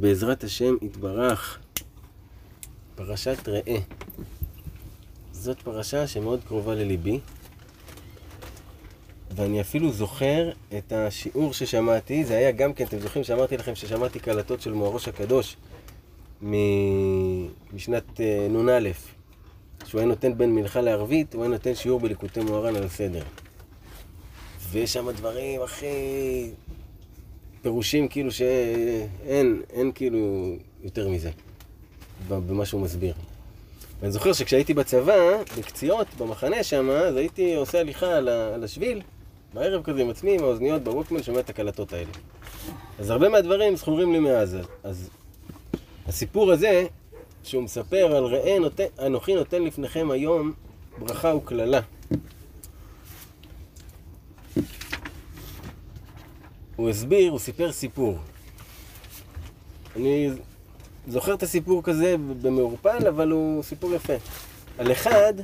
בעזרת השם יתברך, פרשת ראה. זאת פרשה שמאוד קרובה לליבי, ואני אפילו זוכר את השיעור ששמעתי, זה היה גם כן, אתם זוכרים שאמרתי לכם ששמעתי קלטות של מוהראש הקדוש משנת אה, נ"א, שהוא היה נותן בין מלכה לערבית, הוא היה נותן שיעור בליקוטי מוהר"ן על הסדר. ויש שם דברים הכי... פירושים כאילו שאין, אין כאילו יותר מזה, במה שהוא מסביר. ואני זוכר שכשהייתי בצבא, בקציעות, במחנה שם, אז הייתי עושה הליכה על השביל, בערב כזה עם עצמי, עם האוזניות בווקמן, שומע את הקלטות האלה. אז הרבה מהדברים זכורים לי מאז. אז הסיפור הזה, שהוא מספר על ראה נותן, אנוכי נותן לפניכם היום ברכה וקללה. הוא הסביר, הוא סיפר סיפור. אני זוכר את הסיפור כזה במעורפל, אבל הוא סיפור יפה. על אחד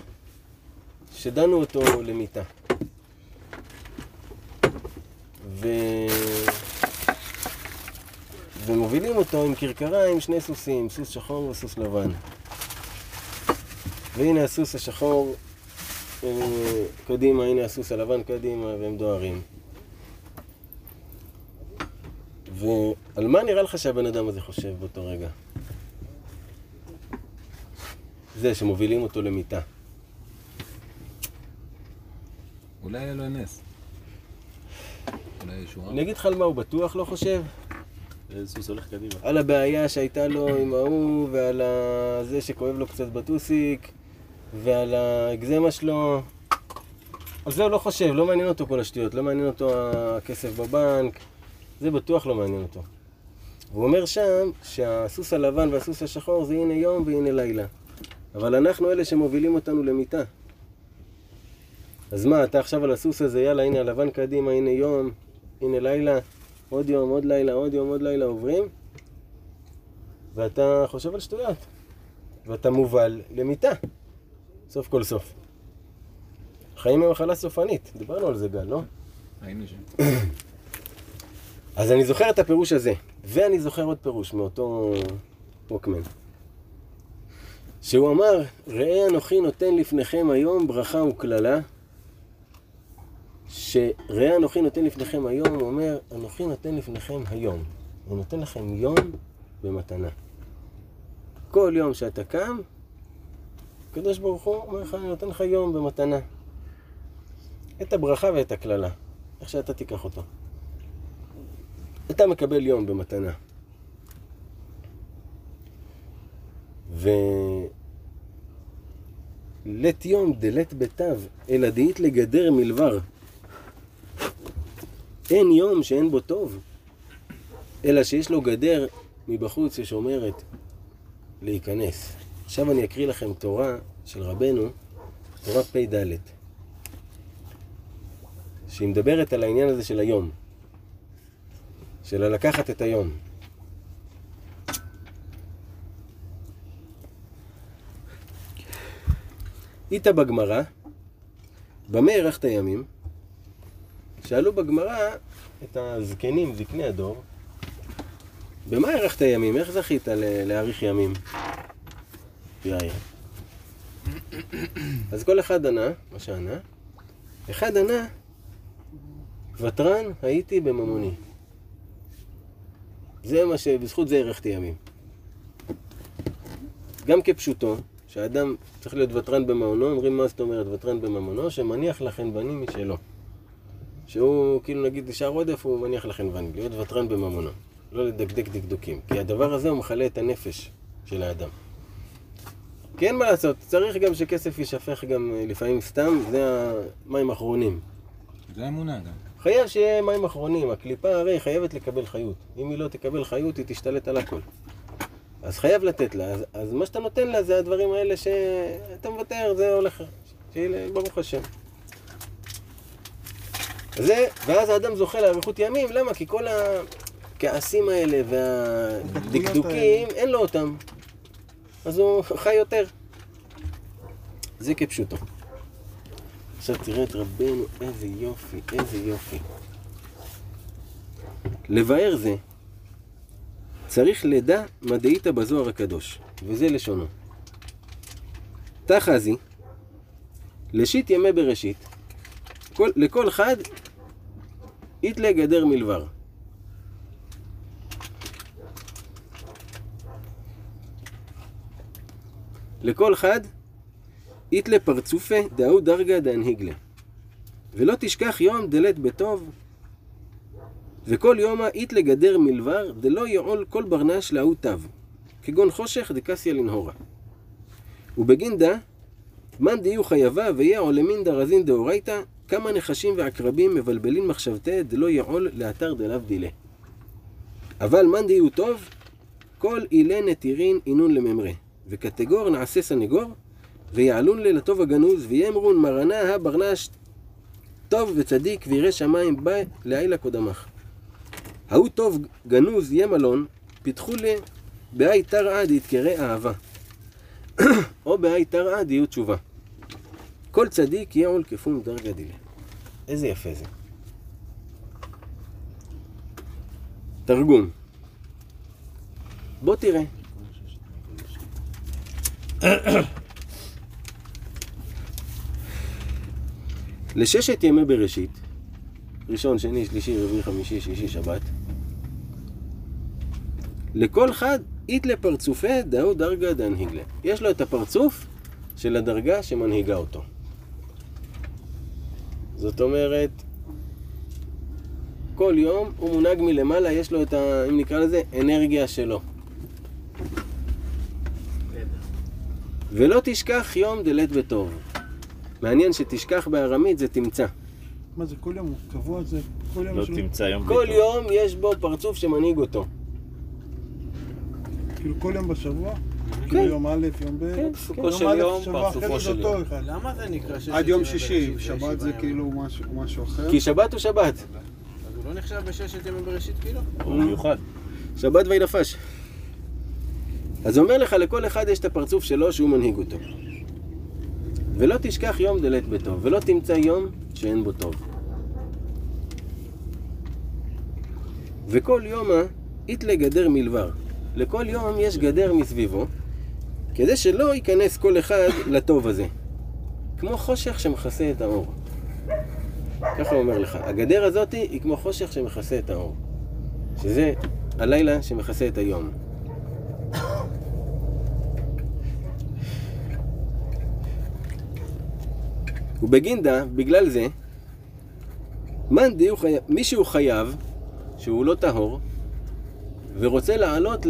שדנו אותו למיטה. ו... ומובילים אותו עם כרכרה עם שני סוסים, סוס שחור וסוס לבן. והנה הסוס השחור אה, קדימה, הנה הסוס הלבן קדימה, והם דוהרים. ועל מה נראה לך שהבן אדם הזה חושב באותו רגע? זה שמובילים אותו למיטה. אולי היה לו נס. אולי ישועה. אני אגיד לך על מה הוא בטוח לא חושב? סוס הולך קדימה. על הבעיה שהייתה לו עם ההוא, ועל זה שכואב לו קצת בטוסיק, ועל האגזמה שלו. על זה הוא לא חושב, לא מעניין אותו כל השטויות, לא מעניין אותו הכסף בבנק, זה בטוח לא מעניין אותו. והוא אומר שם שהסוס הלבן והסוס השחור זה הנה יום והנה לילה. אבל אנחנו אלה שמובילים אותנו למיטה. אז מה, אתה עכשיו על הסוס הזה, יאללה, הנה הלבן קדימה, הנה יום, הנה לילה, עוד יום, עוד לילה, עוד יום, עוד לילה עוברים, ואתה חושב על שטויות, ואתה מובל למיטה, סוף כל סוף. חיים הם מחלה סופנית, דיברנו על זה גל, לא? היינו שם. אז אני זוכר את הפירוש הזה, ואני זוכר עוד פירוש מאותו ווקמן. שהוא אמר, ראה אנוכי נותן לפניכם היום ברכה וקללה. שראה אנוכי נותן לפניכם היום, הוא אומר, אנוכי נותן לפניכם היום. הוא נותן לכם יום במתנה. כל יום שאתה קם, הקדוש ברוך הוא אומר לך, אני נותן לך יום במתנה. את הברכה ואת הקללה, איך שאתה תיקח אותו. אתה מקבל יום במתנה. ו... לית יום דלת בתו, אלא דאית לגדר מלבר. אין יום שאין בו טוב, אלא שיש לו גדר מבחוץ ששומרת להיכנס. עכשיו אני אקריא לכם תורה של רבנו, תורה פ"ד, שהיא מדברת על העניין הזה של היום, של לקחת את היום. איתה בגמרא, במה הארכת ימים? שאלו בגמרא את הזקנים, זקני הדור, במה הארכת ימים? איך זכית להאריך ימים? יאיר. אז כל אחד ענה, מה שענה, אחד ענה, ותרן הייתי בממוני. זה מה שבזכות זה הארכתי ימים. גם כפשוטו, שהאדם צריך להיות ותרן במעונו, אומרים מה זאת אומרת ותרן בממונו, שמניח לכן בנים משלו. שהוא כאילו נגיד נשאר עודף, הוא מניח לכן בנים, להיות ותרן בממונו. לא לדקדק דקדוקים. כי הדבר הזה הוא מכלה את הנפש של האדם. כי אין מה לעשות, צריך גם שכסף יישפך גם אה, לפעמים סתם, זה המים האחרונים. זה אמונה גם. חייב שיהיה מים אחרונים, הקליפה הרי חייבת לקבל חיות. אם היא לא תקבל חיות, היא תשתלט על הכל. אז חייב לתת לה, אז, אז מה שאתה נותן לה זה הדברים האלה שאתה מוותר, זה הולך, שיהיה ברוך השם. זה, ואז האדם זוכה לאריכות ימים, למה? כי כל הכעסים האלה והדקדוקים, אין לו אותם. אז הוא חי יותר. זה כפשוטו. עכשיו תראה את רבנו, איזה יופי, איזה יופי. לבאר זה, צריך לדע מדעיתא בזוהר הקדוש, וזה לשונו. תחזי, לשיט ימי בראשית, כל, לכל חד יתלה גדר מלבר. לכל חד יתלה פרצופה דאו דרגה דאנהיגלה. ולא תשכח יום דלת בטוב, וכל יומא יתלה גדר מלבר דלא יעול כל ברנש להוא תו, כגון חושך דקסיה לנהורה. ובגין דא, מאן דיהו חייבה ויהיה עולמין דרזין דאורייתא, כמה נחשים ועקרבים מבלבלין מחשבתי דלא יעול לאתר דלאו דילה. אבל מאן דיהו טוב, כל אילה נטירין אינון לממרה, וקטגור נעשה סנגור, ויעלון ללטוב הגנוז, ויאמרון מרנה הברנש טוב וצדיק וירא שמיים בא לעילה קודמך. ההוא טוב גנוז יהיה מלון, פיתחו לי באי תרעא דתקרא אהבה. או באי תרעא דיהו תשובה. כל צדיק יהיה עול כפום דרגה דילה. איזה יפה זה. תרגום. בוא תראה. לששת ימי בראשית, ראשון, שני, שלישי, רביעי, חמישי, שישי, שבת, לכל חד איתלה פרצופי דאו דרגה דאנהיגלה. יש לו את הפרצוף של הדרגה שמנהיגה אותו. זאת אומרת, כל יום הוא מונהג מלמעלה, יש לו את ה... אם נקרא לזה, אנרגיה שלו. ולא תשכח יום דלת בטוב. מעניין שתשכח בארמית זה תמצא. מה זה כל יום? הוא קבוע זה? כל יום לא יש לו- תמצא יום כל ביתו. יום יש בו פרצוף שמנהיג אותו. כאילו כל יום בשבוע? כן. כאילו יום א', יום ב'? כן, פרצופו יום של א', יום, שבוע אחרי פרצופו של אותו יום. אחד. למה זה נקרא ששת עד יום שישי, שבת זה ימים? כאילו משהו משהו אחר. כי שבת הוא שבת. אז הוא לא נחשב בששת ימי בראשית כאילו? הוא מיוחד. שבת וילפש. אז הוא אומר לך, לכל אחד יש את הפרצוף שלו שהוא מנהיג אותו. ולא תשכח יום דלת בטוב, ולא תמצא יום שאין בו טוב. וכל יומא איתלה גדר מלבר. לכל יום יש גדר מסביבו, כדי שלא ייכנס כל אחד לטוב הזה. כמו חושך שמכסה את האור. ככה הוא אומר לך. הגדר הזאת היא כמו חושך שמכסה את האור. שזה הלילה שמכסה את היום. ובגינדה, בגלל זה, מאן דיהו חייב, מי שהוא חייב, שהוא לא טהור, ורוצה לעלות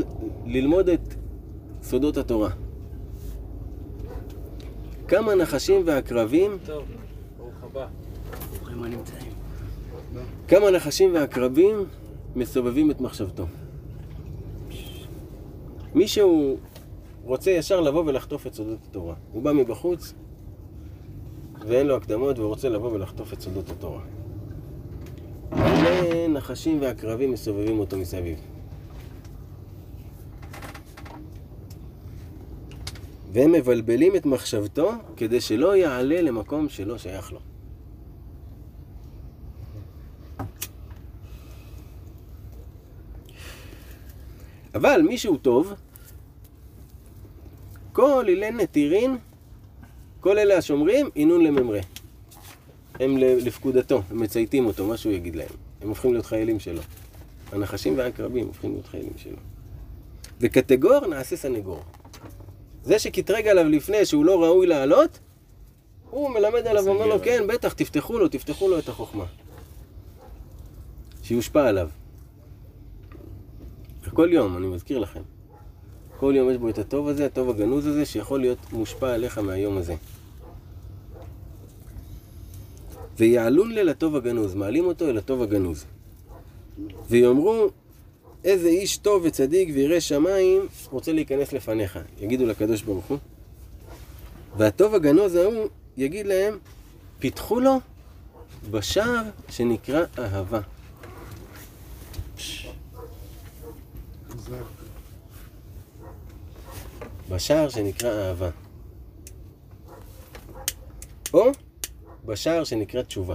ללמוד את סודות התורה. כמה נחשים ועקרבים, טוב, ברוך הבא. כמה נחשים ועקרבים מסובבים את מחשבתו. מישהו רוצה ישר לבוא ולחטוף את סודות התורה. הוא בא מבחוץ ואין לו הקדמות והוא רוצה לבוא ולחטוף את סודות התורה. מלא נחשים ועקרבים מסובבים אותו מסביב. והם מבלבלים את מחשבתו כדי שלא יעלה למקום שלא שייך לו. אבל מי שהוא טוב, כל אילי נטירין, כל אלה השומרים, אינון לממרה. הם לפקודתו, הם מצייתים אותו, מה שהוא יגיד להם. הם הופכים להיות חיילים שלו. הנחשים והעקרבים הופכים להיות חיילים שלו. וקטגור נעשה סנגור. זה שקטרג עליו לפני שהוא לא ראוי לעלות, הוא מלמד עליו, אומר לו, כן, בטח, תפתחו לו, תפתחו לו את החוכמה. שיושפע עליו. וכל יום, אני מזכיר לכם, כל יום יש בו את הטוב הזה, הטוב הגנוז הזה, שיכול להיות מושפע עליך מהיום הזה. ויעלון ליל הטוב הגנוז, מעלים אותו אל הטוב הגנוז. ויאמרו, איזה איש טוב וצדיק וירא שמיים רוצה להיכנס לפניך. יגידו לקדוש ברוך הוא. והטוב הגנוז ההוא יגיד להם, פיתחו לו בשער שנקרא אהבה. בשער שנקרא אהבה. או בשער שנקרא תשובה.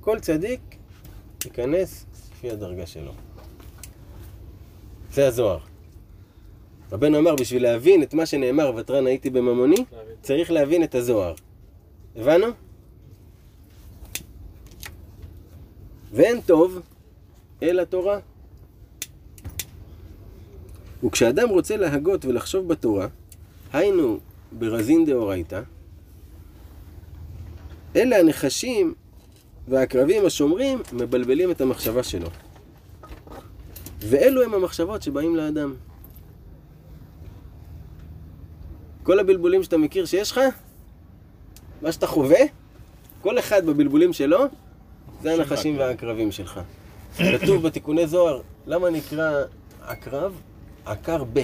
כל צדיק ייכנס לפי הדרגה שלו. זה הזוהר. רבנו אמר, בשביל להבין את מה שנאמר, ותרן הייתי בממוני, צריך להבין את הזוהר. הבנו? ואין טוב אלא תורה. וכשאדם רוצה להגות ולחשוב בתורה, היינו ברזין דאורייתא, אלה הנחשים והעקרבים השומרים מבלבלים את המחשבה שלו. ואלו הם המחשבות שבאים לאדם. כל הבלבולים שאתה מכיר שיש לך, מה שאתה חווה, כל אחד בבלבולים שלו, זה הנחשים והעקרבים שלך. כתוב בתיקוני זוהר, למה נקרא עקרב? עקר ב',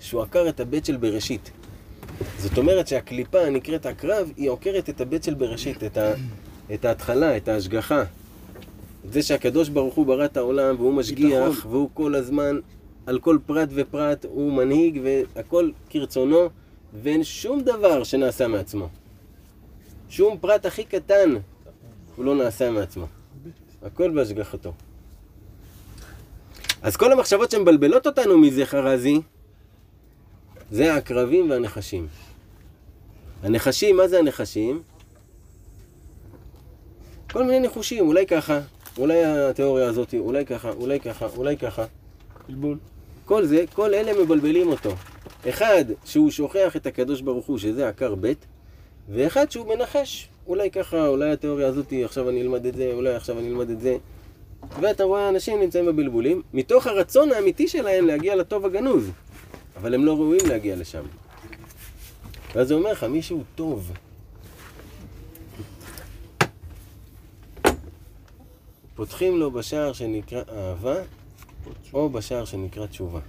שהוא עקר את הבית של בראשית. זאת אומרת שהקליפה הנקראת עקרב, היא עוקרת את הבית של בראשית, את, ה, את ההתחלה, את ההשגחה. את זה שהקדוש ברוך הוא ברא את העולם, והוא משגיח, ביטחון. והוא כל הזמן, על כל פרט ופרט, הוא מנהיג, והכל כרצונו, ואין שום דבר שנעשה מעצמו. שום פרט הכי קטן, הוא לא נעשה מעצמו. הכל בהשגחתו. אז כל המחשבות שמבלבלות אותנו מזה חרזי, זה העקרבים והנחשים. הנחשים, מה זה הנחשים? כל מיני ניחושים, אולי ככה, אולי התיאוריה הזאת, אולי ככה, אולי ככה, אולי ככה. בלבול. כל זה, כל אלה מבלבלים אותו. אחד, שהוא שוכח את הקדוש ברוך הוא, שזה עקר ב', ואחד שהוא מנחש. אולי ככה, אולי התיאוריה הזאת, עכשיו אני אלמד את זה, אולי עכשיו אני אלמד את זה. ואתה רואה אנשים נמצאים בבלבולים, מתוך הרצון האמיתי שלהם להגיע לטוב הגנוז. אבל הם לא ראויים להגיע לשם. ואז הוא אומר לך, מישהו טוב. פותחים לו בשער שנקרא אהבה, או בשער שנקרא תשובה.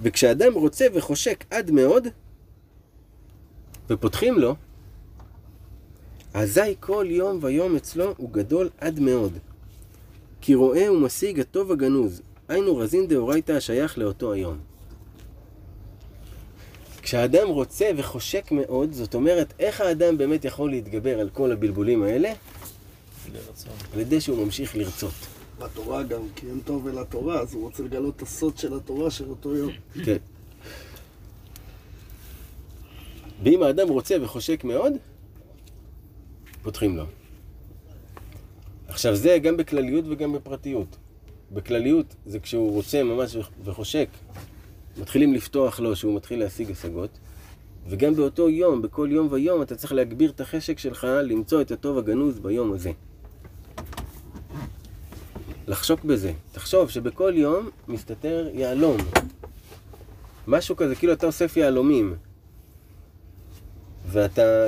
וכשאדם רוצה וחושק עד מאוד, ופותחים לו, אזי כל יום ויום אצלו הוא גדול עד מאוד. כי רואה ומשיג הטוב הגנוז, היינו רזין דאורייתא השייך לאותו היום. כשאדם רוצה וחושק מאוד, זאת אומרת, איך האדם באמת יכול להתגבר על כל הבלבולים האלה? על ידי שהוא ממשיך לרצות. בתורה גם, כי אין טוב אלא תורה, אז הוא רוצה לגלות את הסוד של התורה של אותו יום. כן. ואם האדם רוצה וחושק מאוד, פותחים לו. עכשיו זה גם בכלליות וגם בפרטיות. בכלליות זה כשהוא רוצה ממש וחושק, מתחילים לפתוח לו שהוא מתחיל להשיג השגות, וגם באותו יום, בכל יום ויום, אתה צריך להגביר את החשק שלך למצוא את הטוב הגנוז ביום הזה. לחשוק בזה. תחשוב שבכל יום מסתתר יהלום. משהו כזה, כאילו אתה אוסף יהלומים. ואתה...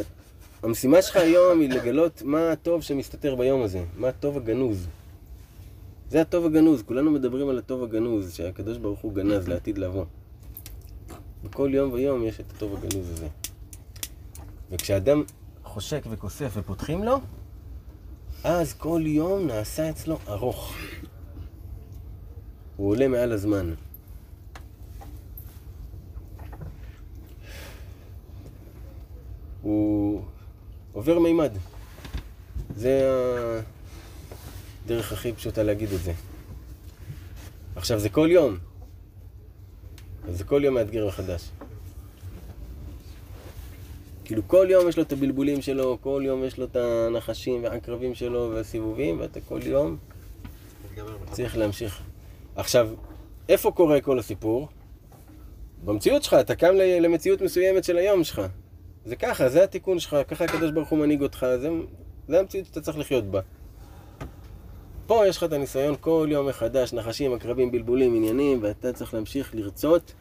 המשימה שלך היום היא לגלות מה הטוב שמסתתר ביום הזה, מה הטוב הגנוז. זה הטוב הגנוז, כולנו מדברים על הטוב הגנוז, שהקדוש ברוך הוא גנז לעתיד לבוא. בכל יום ויום יש את הטוב הגנוז הזה. וכשאדם חושק וכוסף ופותחים לו, אז כל יום נעשה אצלו ארוך. הוא עולה מעל הזמן. הוא עובר מימד. זה הדרך הכי פשוטה להגיד את זה. עכשיו, זה כל יום. זה כל יום מאתגר מחדש. כאילו כל יום יש לו את הבלבולים שלו, כל יום יש לו את הנחשים והעקרבים שלו והסיבובים, ואתה כל יום צריך להמשיך. עכשיו, איפה קורה כל הסיפור? במציאות שלך, אתה קם למציאות מסוימת של היום שלך. זה ככה, זה התיקון שלך, ככה הקדוש ברוך הוא מנהיג אותך, זה, זה המציאות שאתה צריך לחיות בה. פה יש לך את הניסיון כל יום מחדש, נחשים, עקרבים, בלבולים, עניינים, ואתה צריך להמשיך לרצות,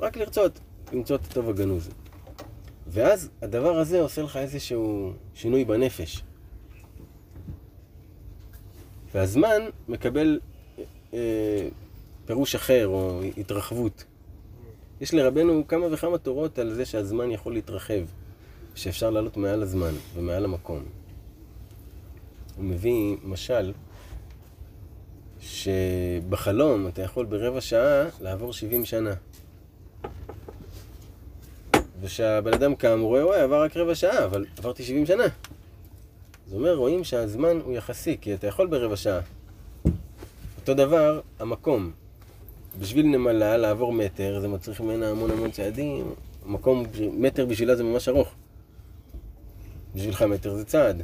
רק לרצות, למצוא את הטוב הגנוז. ואז הדבר הזה עושה לך איזשהו שינוי בנפש. והזמן מקבל אה, פירוש אחר, או התרחבות. יש לרבנו כמה וכמה תורות על זה שהזמן יכול להתרחב, שאפשר לעלות מעל הזמן ומעל המקום. הוא מביא משל שבחלום אתה יכול ברבע שעה לעבור 70 שנה. וכשהבן אדם קם, הוא רואה, וואי, עבר רק רבע שעה, אבל עברתי 70 שנה. זאת אומרת, רואים שהזמן הוא יחסי, כי אתה יכול ברבע שעה. אותו דבר, המקום. בשביל נמלה לעבור מטר, זה מצריך ממנה המון המון צעדים. מקום, מטר בשבילה זה ממש ארוך. בשבילך מטר זה צעד.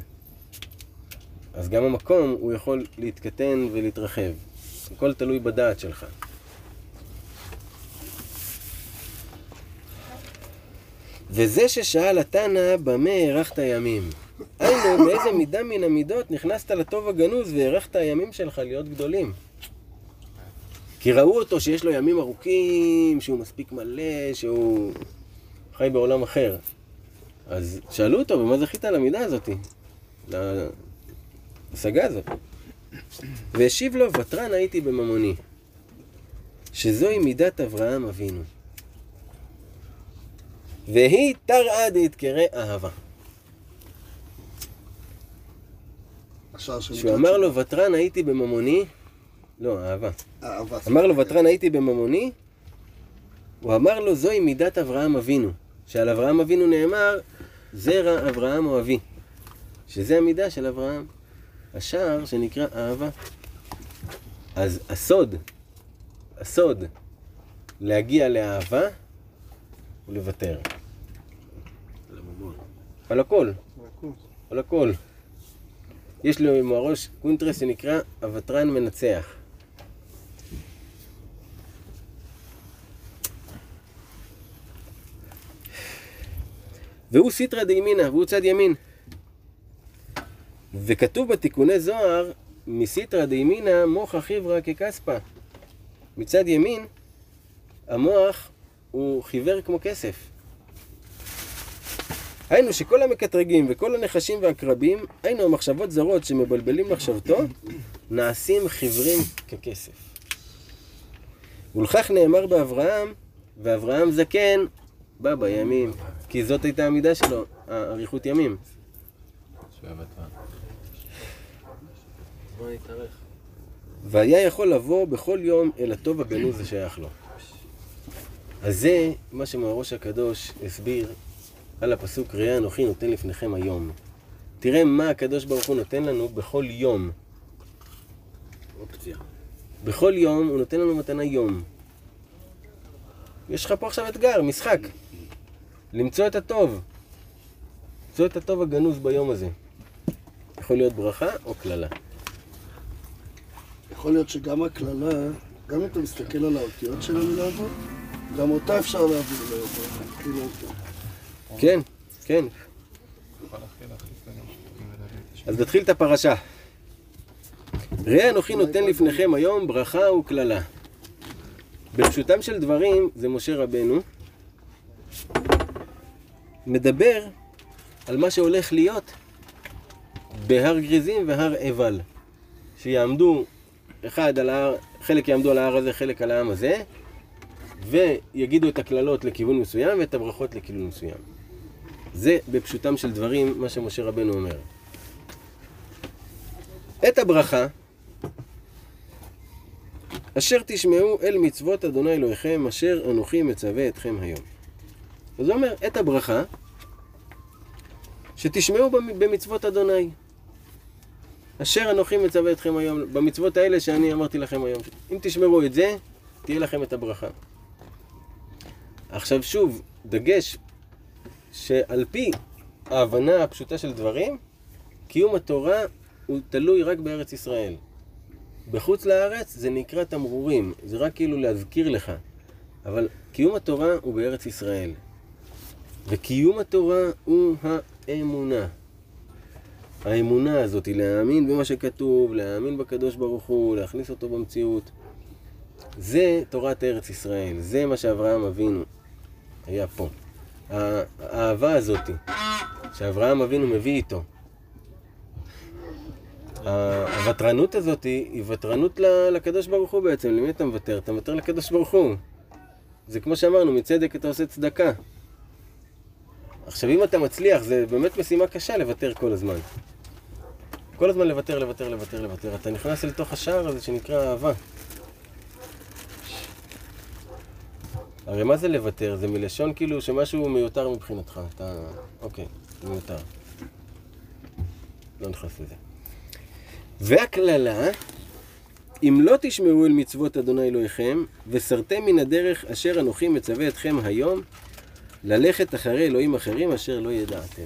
אז גם המקום, הוא יכול להתקטן ולהתרחב. הכל תלוי בדעת שלך. וזה ששאל התנא, במה הארכת ימים? היינו, באיזה מידה מן המידות נכנסת לטוב הגנוז והארכת הימים שלך להיות גדולים? כי ראו אותו שיש לו ימים ארוכים, שהוא מספיק מלא, שהוא חי בעולם אחר. אז שאלו אותו, במה זכית על המידה הזאתי? להשגה הזאת. והשיב לו, ותרן הייתי בממוני, שזוהי מידת אברהם אבינו. והיא תראה דתקרא אהבה. שהוא אמר לו, ותרן הייתי בממוני, לא, אהבה. אהבה. אמר לו, ותרן הייתי בממוני, הוא אמר לו, זוהי מידת אברהם אבינו. שעל אברהם אבינו נאמר, זרע אברהם או אבי. שזה המידה של אברהם. השער שנקרא אהבה. אז הסוד, הסוד להגיע לאהבה הוא לוותר. על הכל, על הכל. יש לו עם הראש קונטרס שנקרא הוותרן מנצח. והוא סיטרא דימינא, והוא צד ימין. וכתוב בתיקוני זוהר, מסיטרא דימינא מוח חיברא ככספא. מצד ימין, המוח הוא חיוור כמו כסף. היינו שכל המקטרגים וכל הנחשים והקרבים, היינו המחשבות זרות שמבלבלים מחשבתו, נעשים חיוורים ככסף. ולכך נאמר באברהם, ואברהם זקן בא בימים. כי זאת הייתה המידה שלו, אריכות ימים. והיה יכול לבוא בכל יום אל הטוב הגנוז השייך לו. אז זה מה שמהראש הקדוש הסביר על הפסוק ראה אנוכי נותן לפניכם היום. תראה מה הקדוש ברוך הוא נותן לנו בכל יום. אופציה. בכל יום הוא נותן לנו מתנה יום. יש לך פה עכשיו אתגר, משחק. למצוא את הטוב. למצוא את הטוב הגנוז ביום הזה. יכול להיות ברכה או קללה. יכול להיות שגם הקללה, גם אם אתה מסתכל על האותיות של המילה הזאת, גם אותה אפשר להעביר לעבר. כאילו, כן, כן. אז נתחיל את הפרשה. ראה אנוכי נותן לפניכם היום ברכה וקללה. בפשוטם של דברים, זה משה רבנו, מדבר על מה שהולך להיות בהר גריזים והר עיבל. שיעמדו, אחד על ההר, חלק יעמדו על ההר הזה, חלק על העם הזה, ויגידו את הקללות לכיוון מסוים ואת הברכות לכיוון מסוים. זה בפשוטם של דברים מה שמשה רבנו אומר. את הברכה אשר תשמעו אל מצוות אדוני אלוהיכם אשר אנוכי מצווה אתכם היום. הוא אומר, את הברכה שתשמעו במ- במצוות אדוני. אשר אנוכי מצווה אתכם היום, במצוות האלה שאני אמרתי לכם היום. אם תשמרו את זה, תהיה לכם את הברכה. עכשיו שוב, דגש שעל פי ההבנה הפשוטה של דברים, קיום התורה הוא תלוי רק בארץ ישראל. בחוץ לארץ זה נקרא תמרורים, זה רק כאילו להזכיר לך. אבל קיום התורה הוא בארץ ישראל. וקיום התורה הוא האמונה. האמונה הזאת היא להאמין במה שכתוב, להאמין בקדוש ברוך הוא, להכניס אותו במציאות. זה תורת ארץ ישראל, זה מה שאברהם אבינו היה פה. הא- האהבה הזאת שאברהם אבינו מביא איתו. הוותרנות הזאת היא ותרנות לקדוש ברוך הוא בעצם. למי אתה מוותר? אתה מוותר לקדוש ברוך הוא. זה כמו שאמרנו, מצדק אתה עושה צדקה. עכשיו אם אתה מצליח, זה באמת משימה קשה לוותר כל הזמן. כל הזמן לוותר, לוותר, לוותר, לוותר. אתה נכנס אל תוך השער הזה שנקרא אהבה. הרי מה זה לוותר? זה מלשון כאילו שמשהו מיותר מבחינתך. אתה... אוקיי, מיותר. לא נכנס לזה. והקללה, אם לא תשמעו אל מצוות אדוני אלוהיכם, וסרתם מן הדרך אשר אנוכי מצווה אתכם היום, ללכת אחרי אלוהים אחרים אשר לא ידעתם.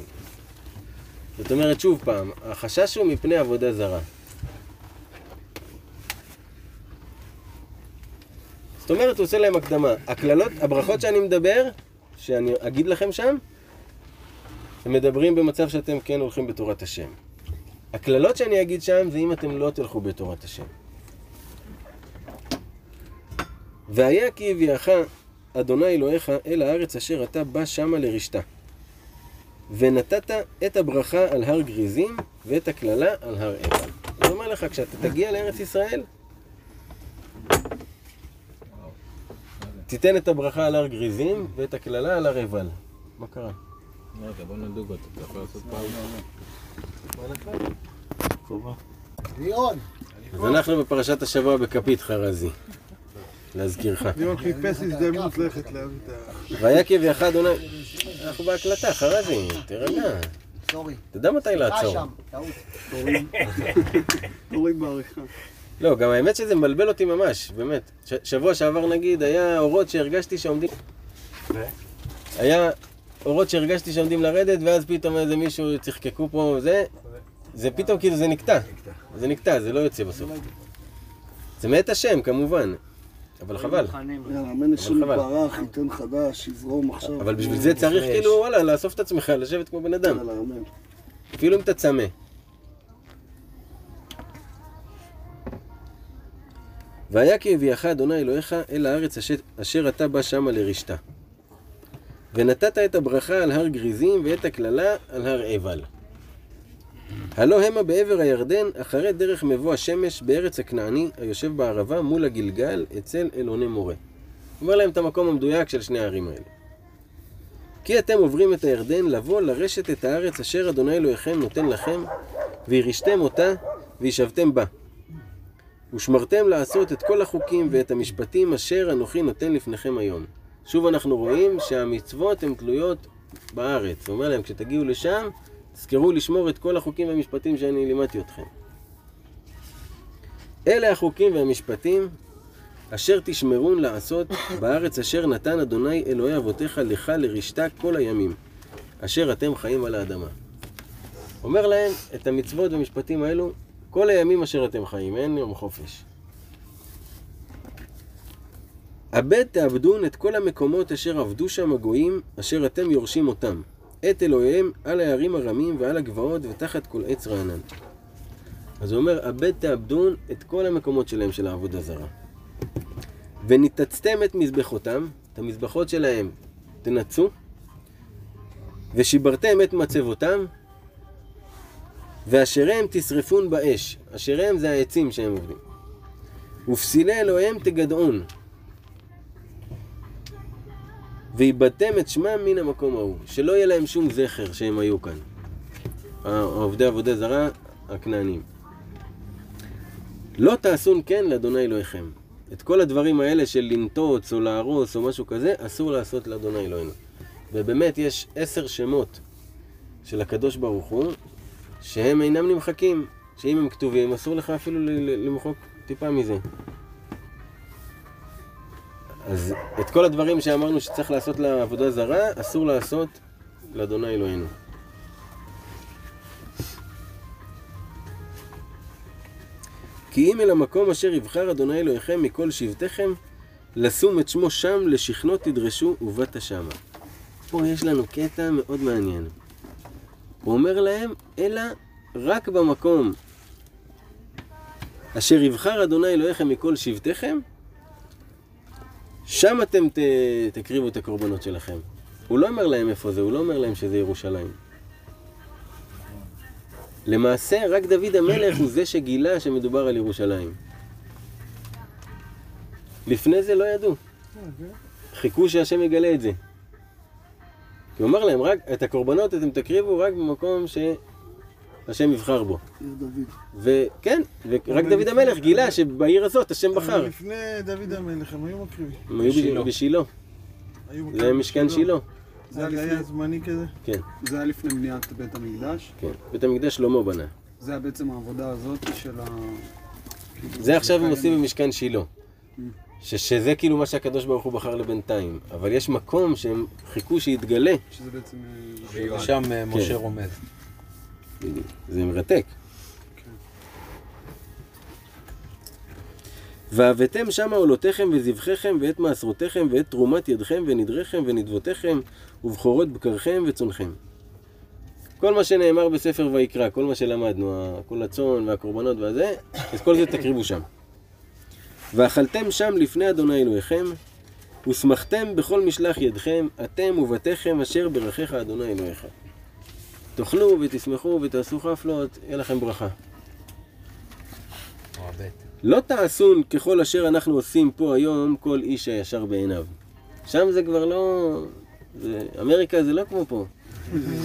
זאת אומרת, שוב פעם, החשש הוא מפני עבודה זרה. זאת אומרת, הוא עושה להם הקדמה. הקללות, הברכות שאני מדבר, שאני אגיד לכם שם, הם מדברים במצב שאתם כן הולכים בתורת השם. הקללות שאני אגיד שם זה אם אתם לא תלכו בתורת השם. והיה כי הביאך אדוני אלוהיך אל הארץ אשר אתה בא שמה לרשתה. ונתת את הברכה על הר גריזים ואת הקללה על הר עבל. אני אומר לך, כשאתה תגיע לארץ ישראל, תיתן את הברכה על הר גריזים ואת הקללה על הר עבל. מה קרה? רגע, בוא נדוג אותו, אתה יכול לעשות פאוזה. ליאון, אז אנחנו בפרשת השבוע בכפית חרזי, להזכירך. ליאון חיפש הזדמנות ללכת להביא את ה... והיה כי הביאך אדוני... אנחנו בהקלטה, חרזי, תירגע. סורי. תדע מתי לעצור. הורים בעריכה. לא, גם האמת שזה מבלבל אותי ממש, באמת. שבוע שעבר נגיד, היה אורות שהרגשתי שעומדים... היה אורות שהרגשתי שעומדים לרדת, ואז פתאום איזה מישהו צחקקו פה, זה... זה פתאום כאילו זה נקטע. זה נקטע, זה לא יוצא בסוף. זה מאת השם, כמובן. אבל חבל. יאללה, חבל. ברח, ייתן חדש, יזרום עכשיו. אבל בשביל זה צריך כאילו, וואלה, לאסוף את עצמך, לשבת כמו בן אדם. יאללה, אמן. אפילו אם אתה צמא. והיה כי הביאך אדוני אלוהיך אל הארץ אשר אתה בא שמה לרשתה. ונתת את הברכה על הר גריזים ואת הקללה על הר עבל. הלא המה בעבר הירדן, אחרי דרך מבוא השמש בארץ הכנעני, היושב בערבה מול הגלגל, אצל אלוני מורה. אומר להם את המקום המדויק של שני הערים האלה. כי אתם עוברים את הירדן לבוא לרשת את הארץ אשר אדוני אלוהיכם נותן לכם, וירשתם אותה, וישבתם בה. ושמרתם לעשות את כל החוקים ואת המשפטים אשר אנוכי נותן לפניכם היום. שוב אנחנו רואים שהמצוות הן תלויות בארץ. הוא אומר להם, כשתגיעו לשם, תזכרו לשמור את כל החוקים והמשפטים שאני לימדתי אתכם. אלה החוקים והמשפטים אשר תשמרון לעשות בארץ אשר נתן אדוני אלוהי אבותיך לך לרשתה כל הימים, אשר אתם חיים על האדמה. אומר להם את המצוות והמשפטים האלו כל הימים אשר אתם חיים, אין יום חופש. אבד תאבדון את כל המקומות אשר עבדו שם הגויים, אשר אתם יורשים אותם, את אלוהיהם על ההרים הרמים ועל הגבעות ותחת כל עץ רענן. אז הוא אומר, אבד תאבדון את כל המקומות שלהם של העבודה זרה. וניתצתם את מזבחותם, את המזבחות שלהם תנצו, ושיברתם את מצבותם, ואשריהם תשרפון באש. אשריהם זה העצים שהם עובדים. ופסילי אלוהיהם תגדעון. ואיבדתם את שמם מן המקום ההוא. שלא יהיה להם שום זכר שהם היו כאן. העובדי עבודה זרה, הכנענים. לא תעשון כן לאדוני אלוהיכם. את כל הדברים האלה של לנטוץ או להרוס או משהו כזה, אסור לעשות לאדוני אלוהינו. ובאמת יש עשר שמות של הקדוש ברוך הוא, שהם אינם נמחקים, שאם הם כתובים, אסור לך אפילו למחוק טיפה מזה. אז את כל הדברים שאמרנו שצריך לעשות לעבודה זרה, אסור לעשות לאדוני אלוהינו. כי אם אל המקום אשר יבחר אדוני אלוהיכם מכל שבטיכם, לשום את שמו שם, לשכנו תדרשו ובאת שמה. פה יש לנו קטע מאוד מעניין. הוא אומר להם, אלא רק במקום אשר יבחר אדוני אלוהיכם מכל שבטיכם, שם אתם ת, תקריבו את הקורבנות שלכם. הוא לא אומר להם איפה זה, הוא לא אומר להם שזה ירושלים. למעשה, רק דוד המלך הוא זה שגילה שמדובר על ירושלים. לפני זה לא ידעו. חיכו שהשם יגלה את זה. כי הוא אומר להם, רק את הקורבנות אתם תקריבו רק במקום שהשם יבחר בו. עיר דוד. וכן, ורק דוד המלך גילה שבעיר הזאת השם בחר. לפני דוד המלך הם היו מקריבים. הם היו בשילה. זה משכן שילה. זה היה זמני כזה? כן, זה היה לפני בניית בית המקדש. כן. בית המקדש שלמה בנה. זה היה בעצם העבודה הזאת של ה... זה עכשיו הם עושים במשכן שילה. ש- שזה כאילו מה שהקדוש ברוך הוא בחר לבינתיים. אבל יש מקום שהם חיכו שיתגלה. שזה בעצם... אה, ושם אה, כן. משה רומז. זה מרתק. והבאתם שמה עולותיכם וזבחיכם ואת מעשרותיכם ואת תרומת ידכם ונדריכם ונדבותיכם ובכורות בקרכם וצונכם. כל מה שנאמר בספר ויקרא, כל מה שלמדנו, כל הצאן והקורבנות והזה, את כל זה תקריבו שם. ואכלתם שם לפני אדוני אלוהיכם, ושמחתם בכל משלח ידכם, אתם ובתיכם אשר ברכך אדוני אלוהיך. תאכלו ותשמחו ותעשו חפלות, יהיה לכם ברכה. לא תעשון ככל אשר אנחנו עושים פה היום, כל איש הישר בעיניו. שם זה כבר לא... זה... אמריקה זה לא כמו פה.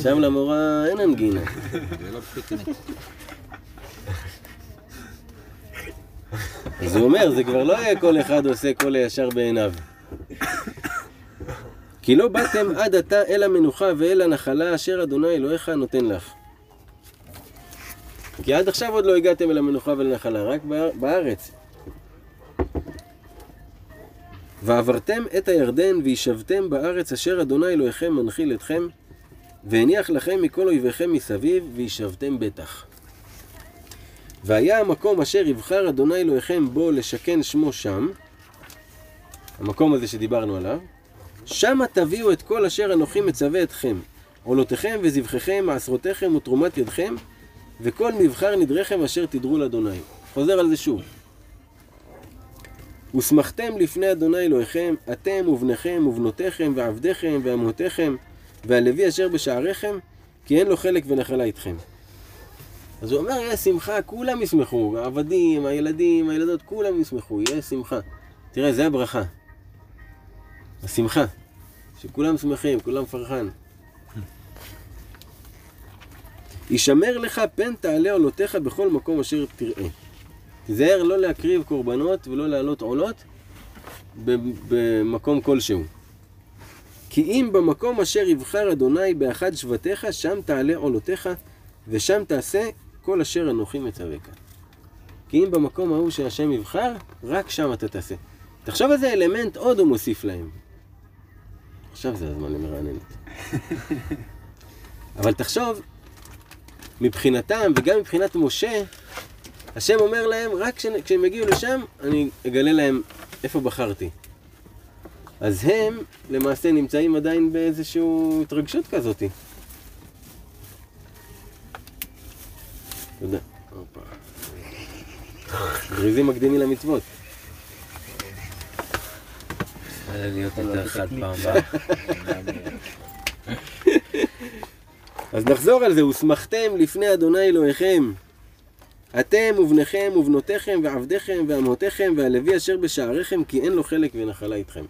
שם למורה אין אנגינה. אז הוא אומר, זה כבר לא יהיה כל אחד עושה כל הישר בעיניו. כי לא באתם עד עתה אל המנוחה ואל הנחלה אשר אדוני אלוהיך נותן לך. כי עד עכשיו עוד לא הגעתם אל המנוחה ולנחלה, רק באר- בארץ. ועברתם את הירדן וישבתם בארץ אשר אדוני אלוהיכם מנחיל אתכם, והניח לכם מכל אויביכם מסביב, וישבתם בטח. והיה המקום אשר יבחר אדוני אלוהיכם בו לשכן שמו שם, המקום הזה שדיברנו עליו, שמה תביאו את כל אשר אנוכי מצווה אתכם, עולותיכם וזבחיכם, מעשרותיכם ותרומת ידכם, וכל מבחר נדריכם אשר תדרו לאדוני. חוזר על זה שוב. ושמחתם לפני אדוני אלוהיכם, אתם ובניכם ובנותיכם ועבדיכם ואמותיכם, והלוי אשר בשעריכם, כי אין לו חלק ונחלה איתכם. אז הוא אומר, יהיה שמחה, כולם ישמחו, העבדים, הילדים, הילדות, כולם ישמחו, יהיה שמחה. תראה, זה הברכה. השמחה. שכולם שמחים, כולם פרחן. ישמר לך פן תעלה עולותיך בכל מקום אשר תראה. תיזהר לא להקריב קורבנות ולא להעלות עולות במקום כלשהו. כי אם במקום אשר יבחר אדוני באחד שבטיך, שם תעלה עולותיך, ושם תעשה כל אשר אנוכי מצווך. כי אם במקום ההוא שהשם יבחר, רק שם אתה תעשה. תחשוב איזה אלמנט עוד הוא מוסיף להם. עכשיו זה הזמן למרעננת. אבל תחשוב, מבחינתם וגם מבחינת משה, השם אומר להם, רק כש- כשהם יגיעו לשם, אני אגלה להם איפה בחרתי. אז הם למעשה נמצאים עדיין באיזושהי התרגשות כזאת. תודה. גריזים מקדימים למצוות. היה להיות יותר חד פעם הבאה. אז נחזור על זה, ושמחתם לפני אדוני אלוהיכם. אתם ובניכם ובנותיכם ועבדיכם ואמותיכם והלוי אשר בשעריכם כי אין לו חלק ונחלה איתכם.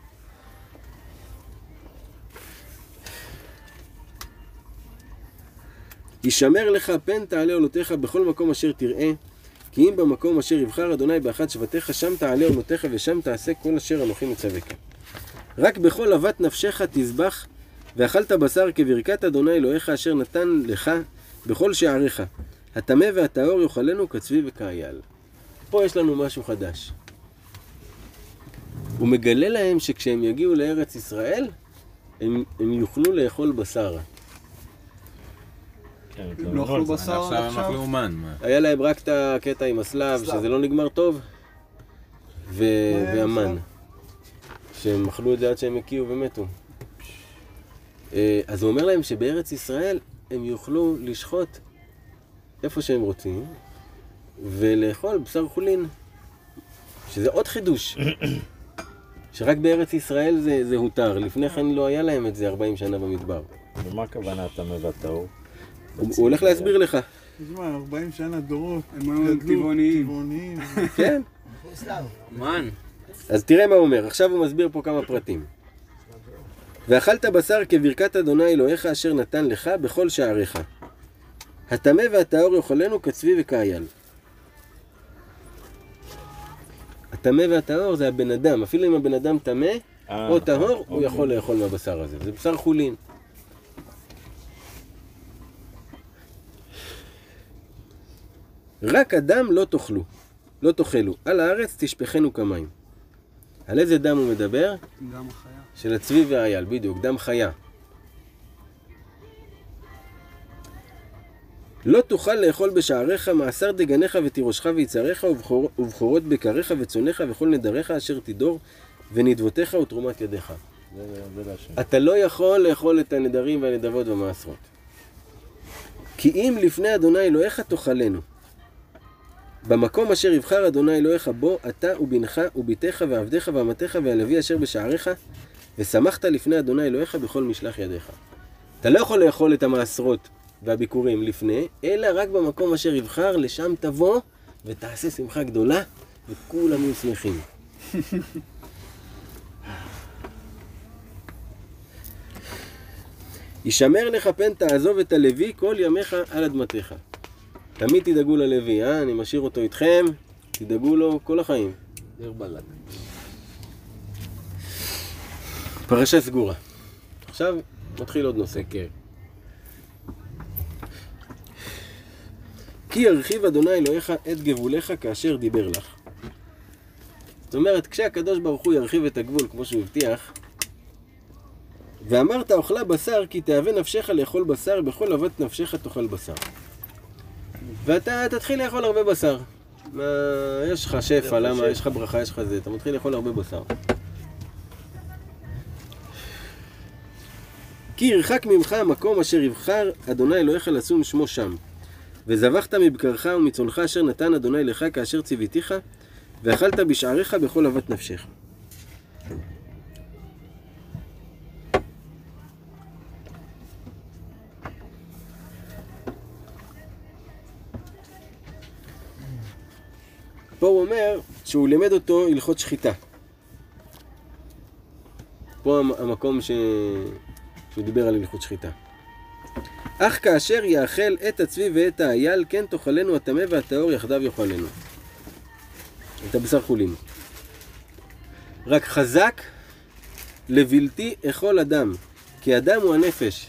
ישמר לך פן תעלה עולותיך בכל מקום אשר תראה כי אם במקום אשר יבחר אדוני באחד שבטיך שם תעלה עולותיך ושם תעשה כל אשר אנוכי מצווך. רק בכל אהבת נפשך תזבח ואכלת בשר כברכת אדוני אלוהיך אשר נתן לך בכל שעריך. הטמא והטהור יאכלנו כצבי וכאייל. פה יש לנו משהו חדש. הוא מגלה להם שכשהם יגיעו לארץ ישראל, הם, הם יוכלו לאכול בשר. כן, לא אכלו בשר עד עכשיו הם עכשיו? אכלו מן. היה להם רק את הקטע עם הסלב. שזה לא נגמר טוב, והמן. שהם אכלו את זה עד שהם הקיאו ומתו. אה, אז הוא אומר להם שבארץ ישראל הם יוכלו לשחוט איפה שהם רוצים, ולאכול בשר חולין, שזה עוד חידוש. שרק בארץ ישראל זה, זה הותר, לפני כן לא היה להם את זה 40 שנה במדבר. ומה הכוונה הטמא והטהור? הוא, הוא הולך להסביר לך, תשמע, 40 שנה דורות. הם היו. טבעוניים. כן? מן. אז תראה מה הוא אומר, עכשיו הוא מסביר פה כמה פרטים. ואכלת בשר כברכת אדוני אלוהיך אשר נתן לך בכל שעריך. הטמא והטהור יאכלנו כצבי וכאייל. הטמא והטהור זה הבן אדם, אפילו אם הבן אדם טמא, אה, או טהור, הוא אוקיי. יכול לאכול מהבשר הזה. זה בשר חולין. רק הדם לא תאכלו, לא תאכלו, על הארץ תשפכנו כמים. על איזה דם הוא מדבר? גם החיה. של הצבי והאייל, בדיוק, דם חיה. לא תוכל לאכול בשעריך מעשר דגניך ותירושך ויצריך ובכור- ובכורות בקריך וצונך וכל נדריך אשר תדור ונדבותיך ותרומת ידיך. זה- זה. אתה לא יכול לאכול את הנדרים והנדבות והמעשרות. כי אם לפני אדוני אלוהיך תאכלנו. במקום אשר יבחר אדוני אלוהיך בו, אתה ובנך ובתך ועבדיך ואמתך והלוי אשר בשעריך, ושמחת לפני אדוני אלוהיך בכל משלח ידיך. אתה לא יכול לאכול את המעשרות והביקורים לפני, אלא רק במקום אשר יבחר, לשם תבוא ותעשה שמחה גדולה, וכולם יהיו שמחים. ישמר לך פן תעזוב את הלוי כל ימיך על אדמתך. תמיד תדאגו ללוי, אה? אני משאיר אותו איתכם, תדאגו לו כל החיים. דיר בלק. פרשה סגורה. עכשיו מתחיל עוד נושא, כן. כי ירחיב אדוני אלוהיך את גבוליך כאשר דיבר לך. זאת אומרת, כשהקדוש ברוך הוא ירחיב את הגבול כמו שהוא הבטיח, ואמרת אוכלה בשר כי תאווה נפשך לאכול בשר, בכל אהבת נפשך תאכל בשר. ואתה תתחיל לאכול הרבה בשר. מה, יש לך שפע, למה? יש לך ברכה, יש לך זה, אתה מתחיל לאכול הרבה בשר. כי ירחק ממך המקום אשר יבחר אדוני אלוהיך לשום שמו שם. וזבחת מבקרך ומצונך אשר נתן אדוני לך כאשר ציוויתיך, ואכלת בשעריך בכל אהבת נפשך. פה הוא אומר שהוא לימד אותו הלכות שחיטה. פה המ- המקום ש... שהוא דיבר על הלכות שחיטה. אך כאשר יאכל את הצבי ואת האייל, כן תאכלנו הטמא והטהור יחדיו יאכלנו. את הבשר חולין. רק חזק לבלתי אכול אדם, כי אדם הוא הנפש,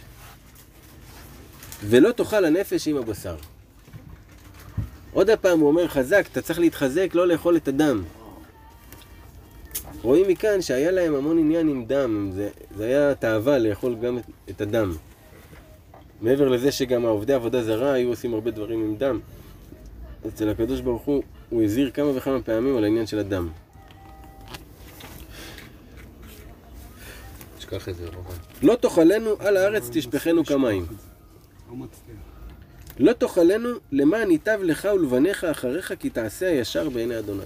ולא תאכל הנפש עם הבשר. עוד הפעם הוא אומר חזק, אתה צריך להתחזק, לא לאכול את הדם. רואים מכאן שהיה להם המון עניין עם דם, זה, זה היה תאווה לאכול גם את, את הדם. מעבר לזה שגם העובדי עבודה זרה היו עושים הרבה דברים עם דם. אצל הקדוש ברוך הוא, הוא הזהיר כמה וכמה פעמים על העניין של הדם. לא תאכלנו על הארץ תשפכנו כמים. לא מצליח. לא תאכלנו למען ייטב לך ולבניך אחריך כי תעשה הישר בעיני אדוני.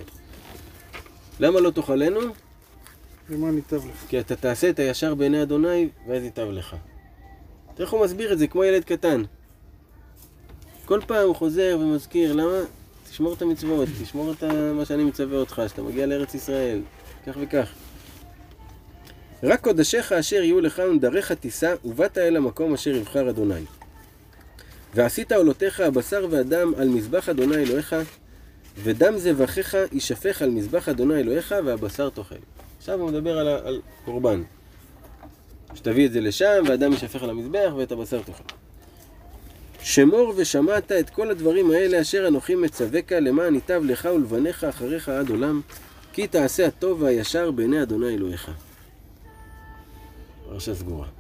למה לא תאכלנו? למה ניטב לך? כי אתה תעשה את הישר בעיני אדוני ואז ייטב לך. תראה איך הוא מסביר את זה כמו ילד קטן. כל פעם הוא חוזר ומזכיר, למה? תשמור את המצוות, תשמור את מה שאני מצווה אותך, שאתה מגיע לארץ ישראל, כך וכך. רק קודשיך אשר יהיו לך ונדריך תישא, ובאת אל המקום אשר יבחר אדוני. ועשית עולותיך הבשר והדם על מזבח אדוני אלוהיך, ודם זבחיך יישפך על מזבח אדוני אלוהיך, והבשר תאכל. עכשיו הוא מדבר על, על קורבן. שתביא את זה לשם, והדם יישפך על המזבח, ואת הבשר תאכל. שמור ושמעת את כל הדברים האלה אשר אנוכי מצווך למען ייטב לך ולבניך אחריך עד עולם, כי תעשה הטוב והישר בעיני אדוני אלוהיך. פרשה סגורה.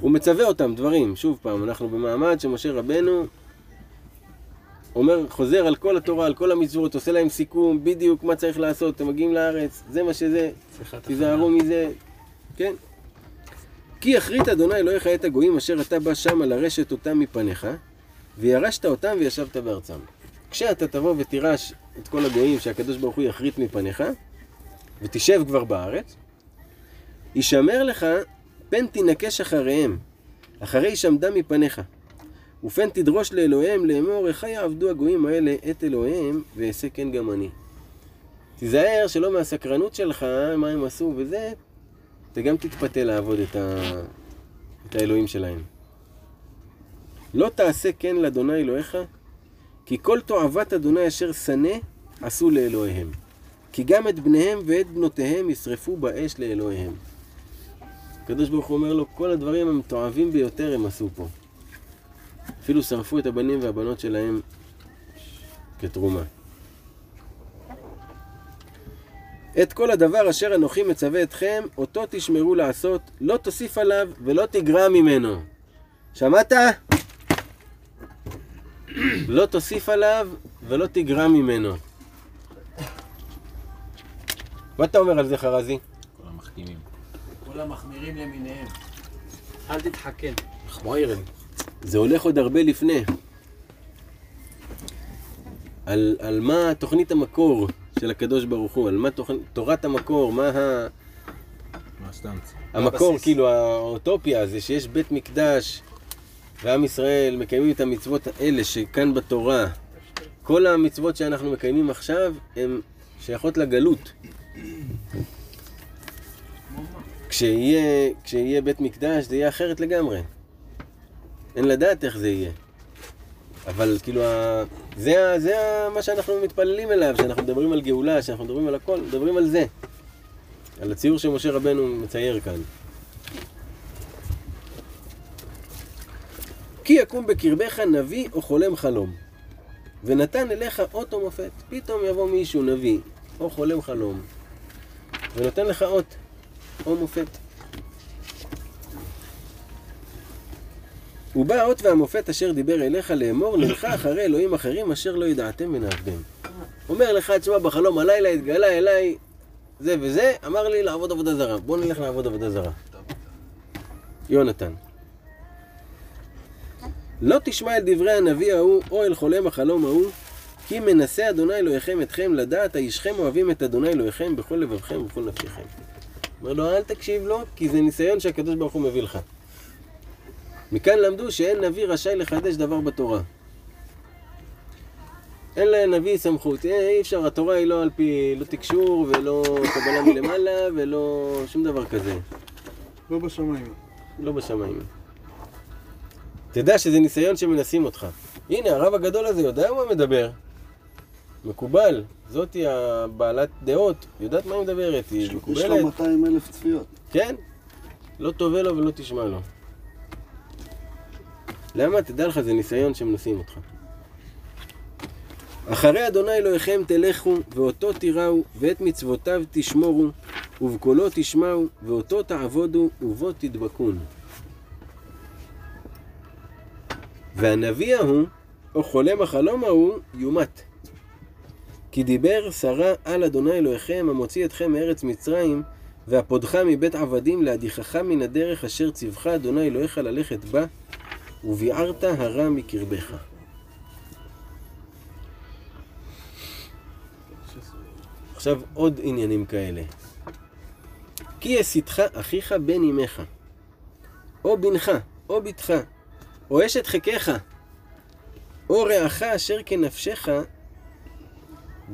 הוא מצווה אותם דברים, שוב פעם, אנחנו במעמד שמשה רבנו אומר, חוזר על כל התורה, על כל המצוות, עושה להם סיכום, בדיוק מה צריך לעשות, אתם מגיעים לארץ, זה מה שזה, תיזהרו מזה, כן? כי יחריט אדוני אלוהיך את הגויים אשר אתה בא שמה לרשת אותם מפניך, וירשת אותם וישבת בארצם. כשאתה תבוא ותירש את כל הגויים שהקדוש ברוך הוא יחריט מפניך, ותשב כבר בארץ, ישמר לך פן תנקש אחריהם, אחרי ישמדם מפניך. ופן תדרוש לאלוהיהם לאמור, איך יעבדו הגויים האלה את אלוהיהם, ואעשה כן גם אני. תיזהר שלא מהסקרנות שלך, מה הם עשו וזה, אתה גם תתפתה לעבוד את, ה... את האלוהים שלהם. לא תעשה כן לאדוני אלוהיך, כי כל תועבת אדוני אשר שנא, עשו לאלוהיהם. כי גם את בניהם ואת בנותיהם ישרפו באש לאלוהיהם. הקדוש ברוך הוא אומר לו, כל הדברים המתועבים ביותר הם עשו פה. אפילו שרפו את הבנים והבנות שלהם כתרומה. את כל הדבר אשר אנוכי מצווה אתכם, אותו תשמרו לעשות, לא תוסיף עליו ולא תגרע ממנו. שמעת? לא תוסיף עליו ולא תגרע ממנו. מה אתה אומר על זה, חרזי? כל המחמירים למיניהם. אל תתחכם. חמוירן. זה הולך עוד הרבה לפני. על, על מה תוכנית המקור של הקדוש ברוך הוא, על מה תוכנ... תורת המקור, מה ה... המקור, כאילו האוטופיה זה שיש בית מקדש ועם ישראל מקיימים את המצוות האלה שכאן בתורה. כל המצוות שאנחנו מקיימים עכשיו הן שייכות לגלות. כשיהיה, כשיהיה בית מקדש זה יהיה אחרת לגמרי. אין לדעת איך זה יהיה. אבל כאילו, ה... זה, ה... זה ה... מה שאנחנו מתפללים אליו, שאנחנו מדברים על גאולה, שאנחנו מדברים על הכל, מדברים על זה. על הציור שמשה רבנו מצייר כאן. כי יקום בקרבך נביא או חולם חלום, ונתן אליך אות או מופת. פתאום יבוא מישהו נביא או חולם חלום, ונותן לך אות או מופת. ובא האות והמופת אשר דיבר אליך לאמור, נלך אחרי אלוהים אחרים אשר לא ידעתם ונעבדם. אומר לך, תשמע, בחלום הלילה התגלה אליי זה וזה, אמר לי לעבוד עבודה זרה. בוא נלך לעבוד עבודה זרה. יונתן. לא תשמע אל דברי הנביא ההוא, או אל חולם החלום ההוא, כי מנסה אדוני אלוהיכם אתכם לדעת, האישכם אוהבים את אדוני אלוהיכם בכל לבבכם ובכל נפשכם. אומר לו, אל תקשיב לו, כי זה ניסיון שהקדוש ברוך הוא מביא לך. מכאן למדו שאין נביא רשאי לחדש דבר בתורה. אין לנביא סמכות, אה, אי אפשר, התורה היא לא על פי, לא תקשור ולא קבלה מלמעלה ולא שום דבר כזה. לא בשמיים. לא בשמיים. תדע שזה ניסיון שמנסים אותך. הנה, הרב הגדול הזה יודע מה מדבר. מקובל. זאתי הבעלת דעות, יודעת מה היא מדברת, היא יש לו מקובלת. 200 אלף צפיות. כן. לא תובע לו ולא תשמע לו. למה? תדע לך, זה ניסיון שמנסים אותך. אחרי אדוני אלוהיכם תלכו, ואותו תיראו, ואת מצוותיו תשמורו, ובקולו תשמעו, ואותו תעבודו, ובו תדבקון. והנביא ההוא, או חולם החלום ההוא, יומת. כי דיבר שרה על אדוני אלוהיכם, המוציא אתכם מארץ מצרים, והפודך מבית עבדים, להדיחך מן הדרך אשר ציווך אדוני אלוהיך ללכת בה, וביערת הרע מקרבך. עכשיו עוד עניינים כאלה. כי יסיתך אחיך בן אמך, או בנך, או בתך, או אשת חיקך, או רעך אשר כנפשך,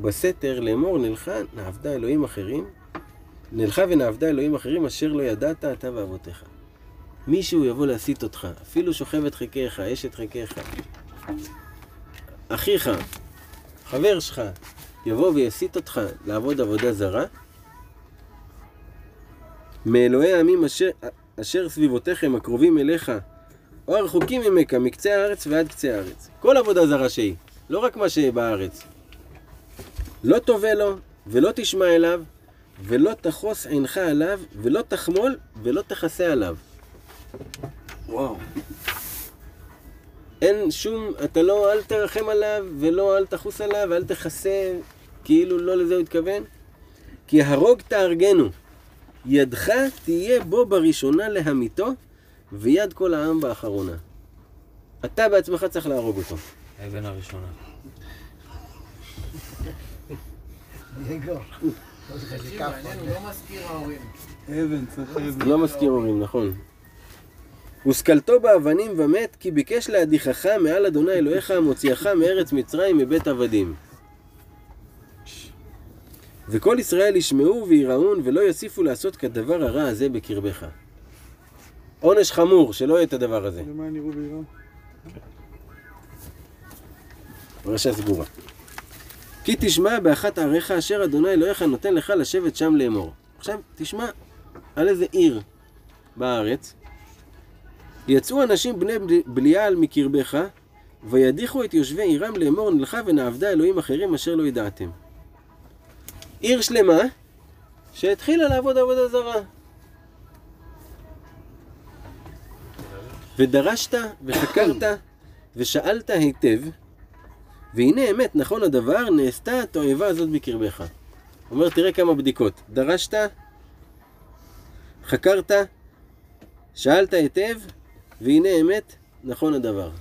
בסתר לאמור נלכה נעבדה אלוהים אחרים, נלכה ונעבדה אלוהים אחרים אשר לא ידעת אתה ואבותיך. מישהו יבוא להסית אותך, אפילו שוכבת חיקך, אשת חיקך, אחיך, חבר שלך, יבוא ויסית אותך לעבוד עבודה זרה, מאלוהי העמים אשר, אשר סביבותיכם הקרובים אליך, או הרחוקים ממך, מקצה הארץ ועד קצה הארץ. כל עבודה זרה שהיא, לא רק מה שבארץ. לא תובע לו, ולא תשמע אליו, ולא תחוס עינך עליו, ולא תחמול, ולא תכסה עליו. וואו. אין שום, אתה לא, אל תרחם עליו, ולא אל תחוס עליו, ואל תכסה, כאילו לא לזה הוא התכוון. כי הרוג תהרגנו, ידך תהיה בו בראשונה להמיתו, ויד כל העם באחרונה. אתה בעצמך צריך להרוג אותו. האבן הראשונה. אבן, צריך אבן. לא מזכיר הורים, נכון. וסקלתו באבנים ומת, כי ביקש להדיחך מעל אדוני אלוהיך המוציאך מארץ מצרים מבית עבדים. וכל ישראל ישמעו ויראון ולא יוסיפו לעשות כדבר הרע הזה בקרבך. עונש חמור, שלא יהיה את הדבר הזה. למען יראו ויראו. פרשה סגורה. כי תשמע באחת עריך אשר אדוני אלוהיך נותן לך לשבת שם לאמור. עכשיו, תשמע על איזה עיר בארץ. יצאו אנשים בני בל- בליעל מקרבך, וידיחו את יושבי עירם לאמור נלכה ונעבדה אלוהים אחרים אשר לא ידעתם. עיר שלמה שהתחילה לעבוד עבודה זרה. ודרשת וחקרת ושאלת היטב, והנה אמת, נכון הדבר, נעשתה התועבה הזאת בקרבך. אומר, תראה כמה בדיקות. דרשת, חקרת, שאלת היטב, והנה אמת, נכון הדבר.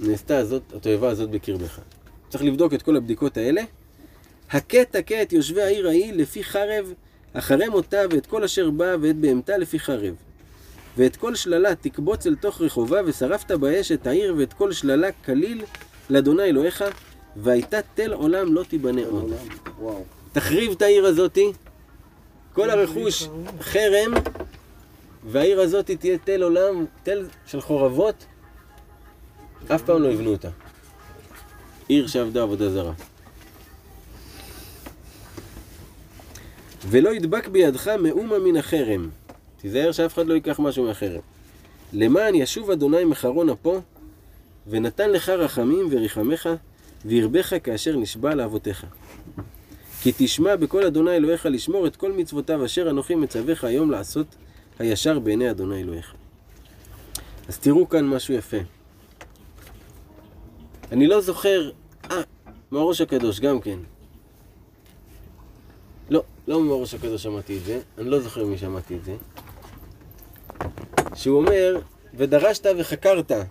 נעשתה הזאת, התועבה הזאת בקרבך. צריך לבדוק את כל הבדיקות האלה. הכה תכה את יושבי העיר ההיא לפי חרב, החרם אותה ואת כל אשר בא ואת בהמתה לפי חרב. ואת כל שללה תקבוץ אל תוך רחובה, ושרפת באש את העיר ואת כל שללה כליל לאדוני אלוהיך, והייתה תל עולם לא תיבנה עוד. וואו. תחריב את העיר הזאתי, כל הרכוש חרם, והעיר הזאתי תהיה תל עולם, תל של חורבות, אף פעם לא יבנו אותה. עיר שעבדה עבודה זרה. ולא ידבק בידך מאומה מן החרם. תיזהר שאף אחד לא ייקח משהו מהחרם. למען ישוב אדוני מחרון אפו, ונתן לך רחמים וריחמך, וירבך כאשר נשבע לאבותיך. כי תשמע בקול אדוני אלוהיך לשמור את כל מצוותיו אשר אנוכי מצווך היום לעשות הישר בעיני אדוני אלוהיך. אז תראו כאן משהו יפה. אני לא זוכר, אה, מהראש הקדוש גם כן. לא, לא מהראש הקדוש שמעתי את זה, אני לא זוכר מי שמעתי את זה. שהוא אומר, ודרשת וחקרת. אה?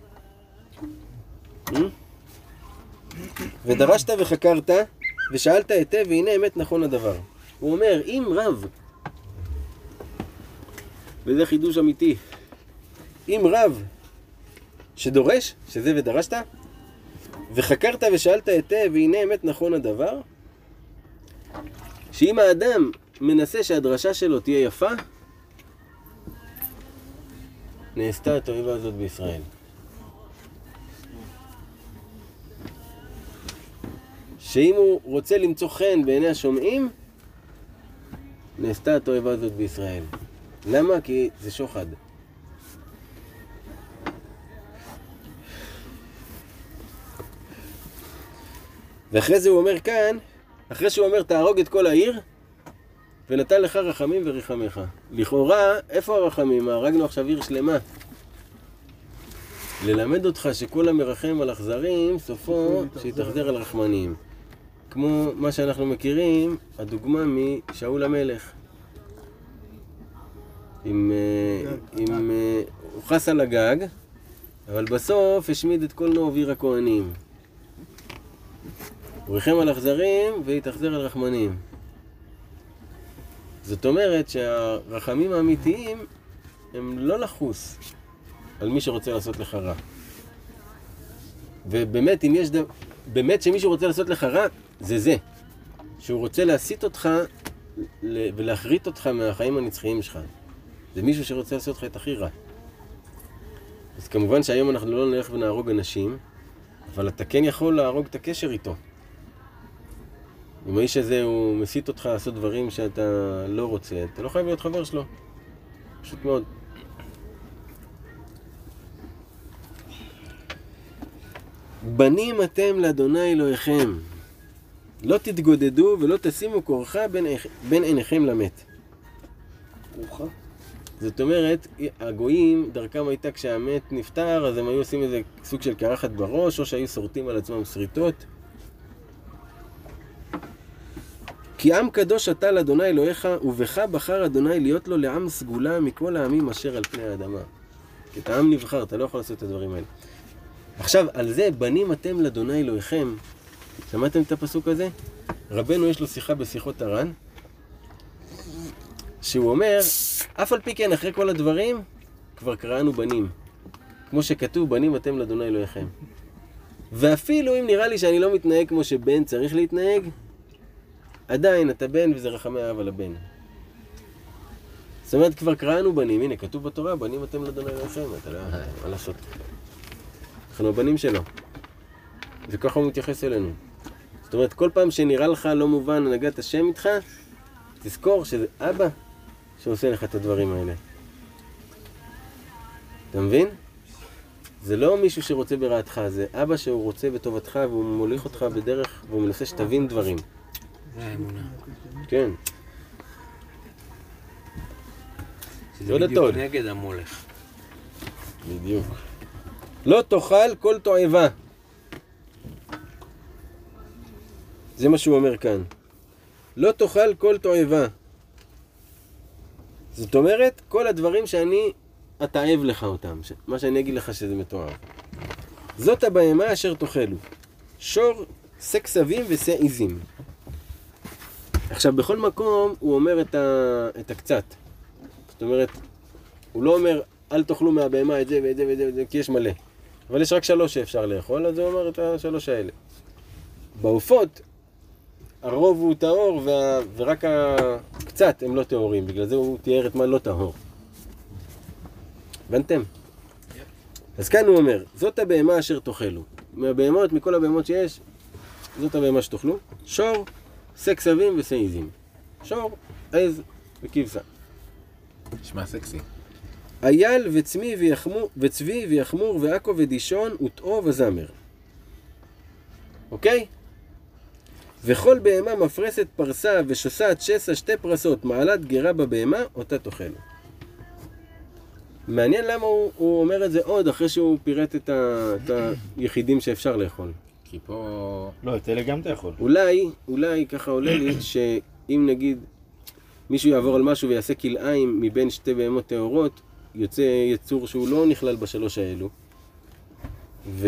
ודרשת וחקרת, ושאלת היטב, והנה אמת נכון הדבר. הוא אומר, אם רב, וזה חידוש אמיתי, אם רב שדורש, שזה ודרשת, וחקרת ושאלת היטב, והנה אמת נכון הדבר, שאם האדם מנסה שהדרשה שלו תהיה יפה, נעשתה התועבה הזאת בישראל. שאם הוא רוצה למצוא חן בעיני השומעים, נעשתה התועבה הזאת בישראל. למה? כי זה שוחד. ואחרי זה הוא אומר כאן, אחרי שהוא אומר תהרוג את כל העיר, ונתן לך רחמים וריחמך. לכאורה, איפה הרחמים? הרגנו עכשיו עיר שלמה. ללמד אותך שכל המרחם על אכזרים, סופו שיתאכזר על רחמנים. כמו מה שאנחנו מכירים, הדוגמה משאול המלך. עם, אה, עם, אה, הוא חס על הגג, אבל בסוף השמיד את כל נוב עיר הכהנים. הוא ריחם על אכזרים והתאכזר על רחמנים. זאת אומרת שהרחמים האמיתיים הם לא לחוס על מי שרוצה לעשות לך רע. ובאמת, אם יש דבר... באמת שמישהו רוצה לעשות לך רע, זה זה. שהוא רוצה להסיט אותך ולהחריט אותך מהחיים הנצחיים שלך. זה מישהו שרוצה לעשות לך את הכי רע. אז כמובן שהיום אנחנו לא נלך ונהרוג אנשים, אבל אתה כן יכול להרוג את הקשר איתו. אם האיש הזה הוא מסית אותך לעשות דברים שאתה לא רוצה, אתה לא חייב להיות חבר שלו. פשוט מאוד. בנים אתם לאדוני אלוהיכם, לא תתגודדו ולא תשימו כורחה בין, בין עיניכם למת. כרוכה? זאת אומרת, הגויים, דרכם הייתה כשהמת נפטר, אז הם היו עושים איזה סוג של קרחת בראש, או שהיו שורטים על עצמם שריטות. כי עם קדוש אתה לאדוני אלוהיך, ובך בחר אדוני להיות לו לעם סגולה מכל העמים אשר על פני האדמה. כי אתה עם נבחר, אתה לא יכול לעשות את הדברים האלה. עכשיו, על זה, בנים אתם לאדוני אלוהיכם. שמעתם את הפסוק הזה? רבנו יש לו שיחה בשיחות הר"ן, שהוא אומר, אף על פי כן, אחרי כל הדברים, כבר קראנו בנים. כמו שכתוב, בנים אתם לאדוני אלוהיכם. ואפילו אם נראה לי שאני לא מתנהג כמו שבן צריך להתנהג, עדיין אתה בן וזה רחמי האב על הבן. זאת אומרת, כבר קראנו בנים, הנה, כתוב בתורה, בנים אתם לאדוני אלוהיכם, אתה לא... מה לעשות? אנחנו הבנים שלו. וככה הוא מתייחס אלינו. זאת אומרת, כל פעם שנראה לך לא מובן הנהגת השם איתך, תזכור שזה אבא שעושה לך את הדברים האלה. אתה מבין? זה לא מישהו שרוצה ברעתך, זה אבא שהוא רוצה בטובתך והוא מוליך אותך בדרך והוא מנסה שתבין דברים. זה האמונה. כן. שזה לא בדיוק לטוד. נגד המולך. בדיוק. לא תאכל כל תועבה. זה מה שהוא אומר כאן. לא תאכל כל תועבה. זאת אומרת, כל הדברים שאני אתעב לך אותם, מה שאני אגיד לך שזה מתועב. זאת הבהמה אשר תאכלו. שור, שא כסבים ושא עיזים. עכשיו, בכל מקום הוא אומר את, ה... את הקצת. זאת אומרת, הוא לא אומר, אל תאכלו מהבהמה את זה ואת זה ואת זה, ואת זה, כי יש מלא. אבל יש רק שלוש שאפשר לאכול, אז הוא אומר את השלוש האלה. בעופות, הרוב הוא טהור, וה... ורק הקצת הם לא טהורים, בגלל זה הוא תיאר את מה לא טהור. הבנתם? אז כאן הוא אומר, זאת הבהמה אשר תאכלו. מהבהמות, מכל הבהמות שיש, זאת הבהמה שתאכלו. שור, ושא עיזים. שור, עז וכבשה. נשמע סקסי. אייל וצמי ויחמור, וצבי ויחמור ועכו ודישון ותאו וזמר. אוקיי? וכל בהמה מפרסת פרסה ושוסעת שסע שתי פרסות מעלת גרה בבהמה, אותה תאכלו. מעניין למה הוא, הוא אומר את זה עוד אחרי שהוא פירט את, ה, את היחידים שאפשר לאכול. כי פה... לא, את אלה גם אתה יכול. אולי, אולי ככה עולה לי שאם נגיד מישהו יעבור על משהו ויעשה כלאיים מבין שתי בהמות טהורות, יוצא יצור שהוא לא נכלל בשלוש האלו. ו...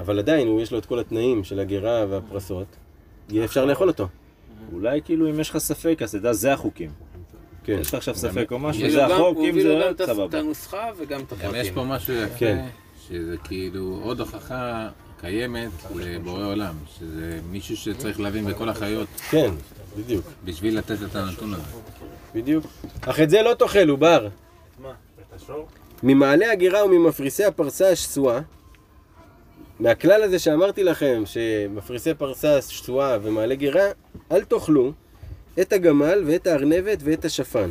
אבל עדיין, הוא יש לו את כל התנאים של הגרה והפרסות, יהיה אפשר לאכול אותו. אולי כאילו אם יש לך ספק, אז תדע, זה החוקים. כן. יש לך עכשיו ספק או משהו, זה גם- החוק, הוא אם הביא לו זה גם את ה- את סבבה. הנוסחה וגם את גם הפרטים. יש פה משהו יפה, כן. שזה כאילו עוד הוכחה קיימת לבורא עולם, שזה מישהו שצריך להבין בכל החיות כן, בדיוק, בשביל לתת את הנתון הזה. בדיוק. אך את זה לא תאכלו, בר. ממעלה הגירה וממפריסי הפרסה השסועה, מהכלל הזה שאמרתי לכם, שמפריסי פרסה שסועה ומעלה גירה, אל תאכלו את הגמל ואת הארנבת ואת השפן.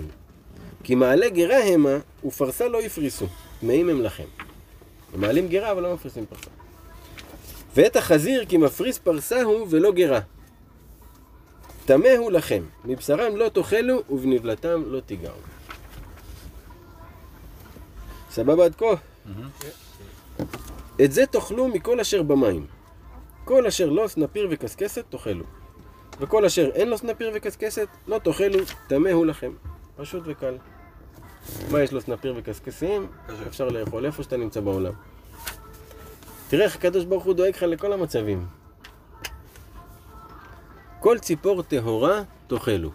כי מעלה גירה המה ופרסה לא יפריסו, טמאים הם לכם. הם מעלים גירה אבל לא מפריסים פרסה. ואת החזיר כי מפריס פרסה הוא ולא גירה. טמא הוא לכם, מבשרם לא תאכלו ובנבלתם לא תיגעו. סבבה עד כה? את זה תאכלו מכל אשר במים. כל אשר לא סנפיר וקשקשת תאכלו. וכל אשר אין לו סנפיר וקשקשת לא תאכלו, טמא הוא לכם. פשוט וקל. מה יש לו סנפיר וקשקשים? אפשר לאכול איפה שאתה נמצא בעולם. תראה איך הקדוש ברוך הוא דואג לך לכל המצבים. כל ציפור טהורה תאכלו.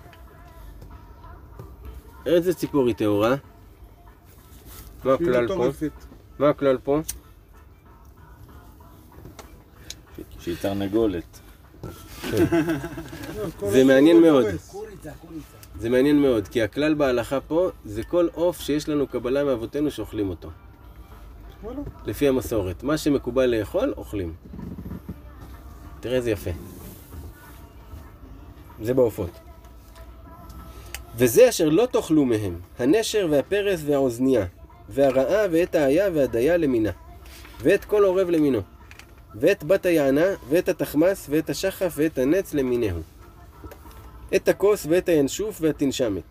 איזה ציפור היא טהורה? מה הכלל פה? מה הכלל פה? שהיא תרנגולת. זה מעניין מאוד. זה מעניין מאוד, כי הכלל בהלכה פה זה כל עוף שיש לנו קבלה מאבותינו שאוכלים אותו. לפי המסורת. מה שמקובל לאכול, אוכלים. תראה איזה יפה. זה בעופות. וזה אשר לא תאכלו מהם, הנשר והפרס והאוזנייה, והרעה ואת האיה והדיה למינה, ואת כל עורב למינו, ואת בת היענה, ואת התחמס, ואת השחף, ואת הנץ למינהו. את הכוס, ואת הינשוף, והתנשמת.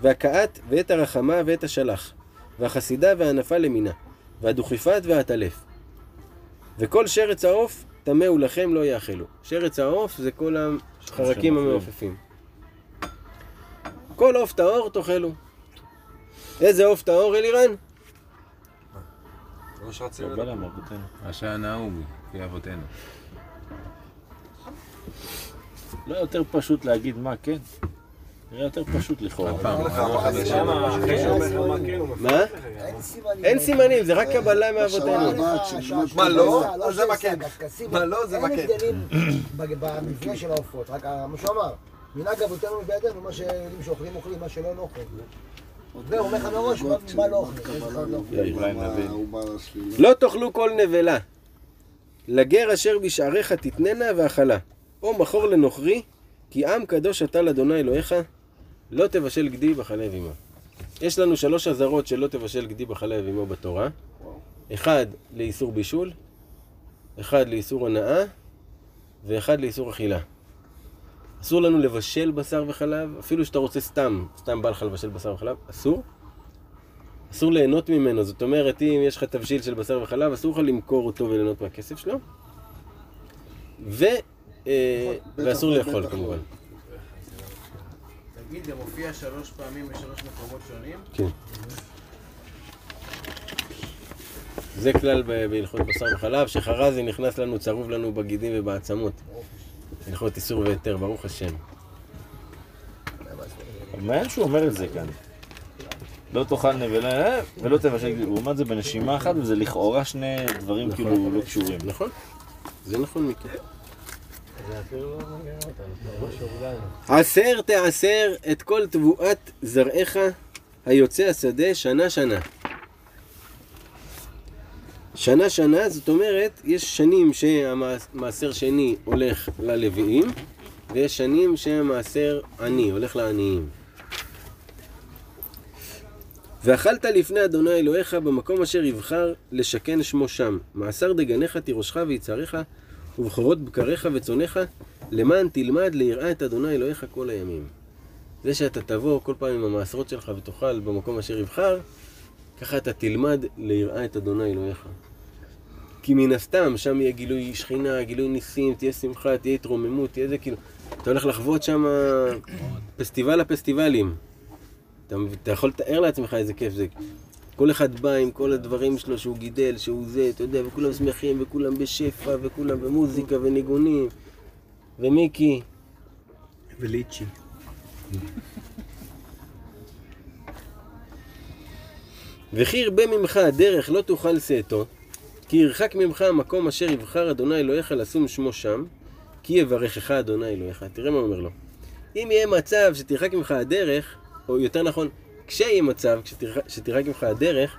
והקעת, ואת הרחמה, ואת השלח. והחסידה והענפה למינה. והדוכיפת והעטלף. וכל שרץ העוף, טמא הוא לכם לא יאכלו. שרץ העוף זה כל החרקים המעופפים. כל עוף טהור תאכלו. איזה עוף טהור אלירן? קבלה מאבותינו. מה שהיה נהוג, לפי אבותינו. לא יותר פשוט להגיד מה כן? נראה יותר פשוט לכאורה. פעם, מה? אין סימנים, זה רק קבלה מאבותינו. מה לא? אז זה מה כן. מה לא? זה מה כן. אין הבדלים במבנה של העופות, רק מה שהוא אמר, מנהג אבותינו בידינו, מה שאוכלים אוכלים, מה שלא לא אומר לך מראש מה- מה לא אוכלים. לא. הוא בא להשלים. לא תאכלו כל נבלה. לגר אשר בשעריך תתננה ואכלה, או מכור לנוכרי, כי עם קדוש אתה לאדוני אלוהיך, לא תבשל גדי בחלב אמו. יש לנו שלוש אזהרות שלא תבשל גדי בחלב אמו בתורה. אחד לאיסור בישול, אחד לאיסור הנאה, ואחד לאיסור אכילה. אסור לנו לבשל בשר וחלב, אפילו שאתה רוצה סתם, סתם בא לך לבשל בשר וחלב, אסור. אסור ליהנות ממנו, זאת אומרת, אם יש לך תבשיל של בשר וחלב, אסור לך למכור אותו וליהנות מהכסף שלו. ו... אה, בטח ואסור לא, לאכול לא. כמובן. תגיד, זה מופיע שלוש פעמים בשלוש מקומות שונים? כן. זה כלל בהלכות בשר וחלב, שחרזי נכנס לנו, צרוב לנו בגידים ובעצמות. הלכות איסור והיתר, ברוך השם. מעניין שהוא אומר את זה כאן. לא תאכל נבלה ולא תבשל, הוא אומר את זה בנשימה אחת וזה לכאורה שני דברים נכון. כאילו לא קשורים. נכון? זה נכון, מיקי. עשר תעשר את כל תבואת זרעך היוצא השדה שנה שנה. שנה שנה, זאת אומרת, יש שנים שהמעשר שני הולך ללוויים, ויש שנים שהמעשר עני הולך לעניים. ואכלת לפני אדוני אלוהיך במקום אשר יבחר לשכן שמו שם. מעשר דגניך תירושך ויצהריך, ובכורות בקריך וצונך, למען תלמד ליראה את אדוני אלוהיך כל הימים. זה שאתה תבוא כל פעם עם המעשרות שלך ותאכל במקום אשר יבחר, ככה אתה תלמד ליראה את אדוני אלוהיך. כי מן הסתם, שם יהיה גילוי שכינה, גילוי ניסים, תהיה שמחה, תהיה התרוממות, תהיה זה כאילו... אתה הולך לחוות שם פסטיבל הפסטיבלים. אתה, אתה יכול לתאר לעצמך איזה כיף זה. כל אחד בא עם כל הדברים שלו שהוא גידל, שהוא זה, אתה יודע, וכולם שמחים, וכולם בשפע, וכולם במוזיקה וניגונים. ומיקי, וליצ'י. וכי ירבה ממך הדרך לא תוכל שאתו, כי ירחק ממך המקום אשר יבחר אדוני אלוהיך לשום שמו שם, כי יברכך אדוני אלוהיך. תראה מה הוא אומר לו. אם יהיה מצב שתרחק ממך הדרך, או יותר נכון, כשיהיה מצב שתרחק, שתרחק ממך הדרך,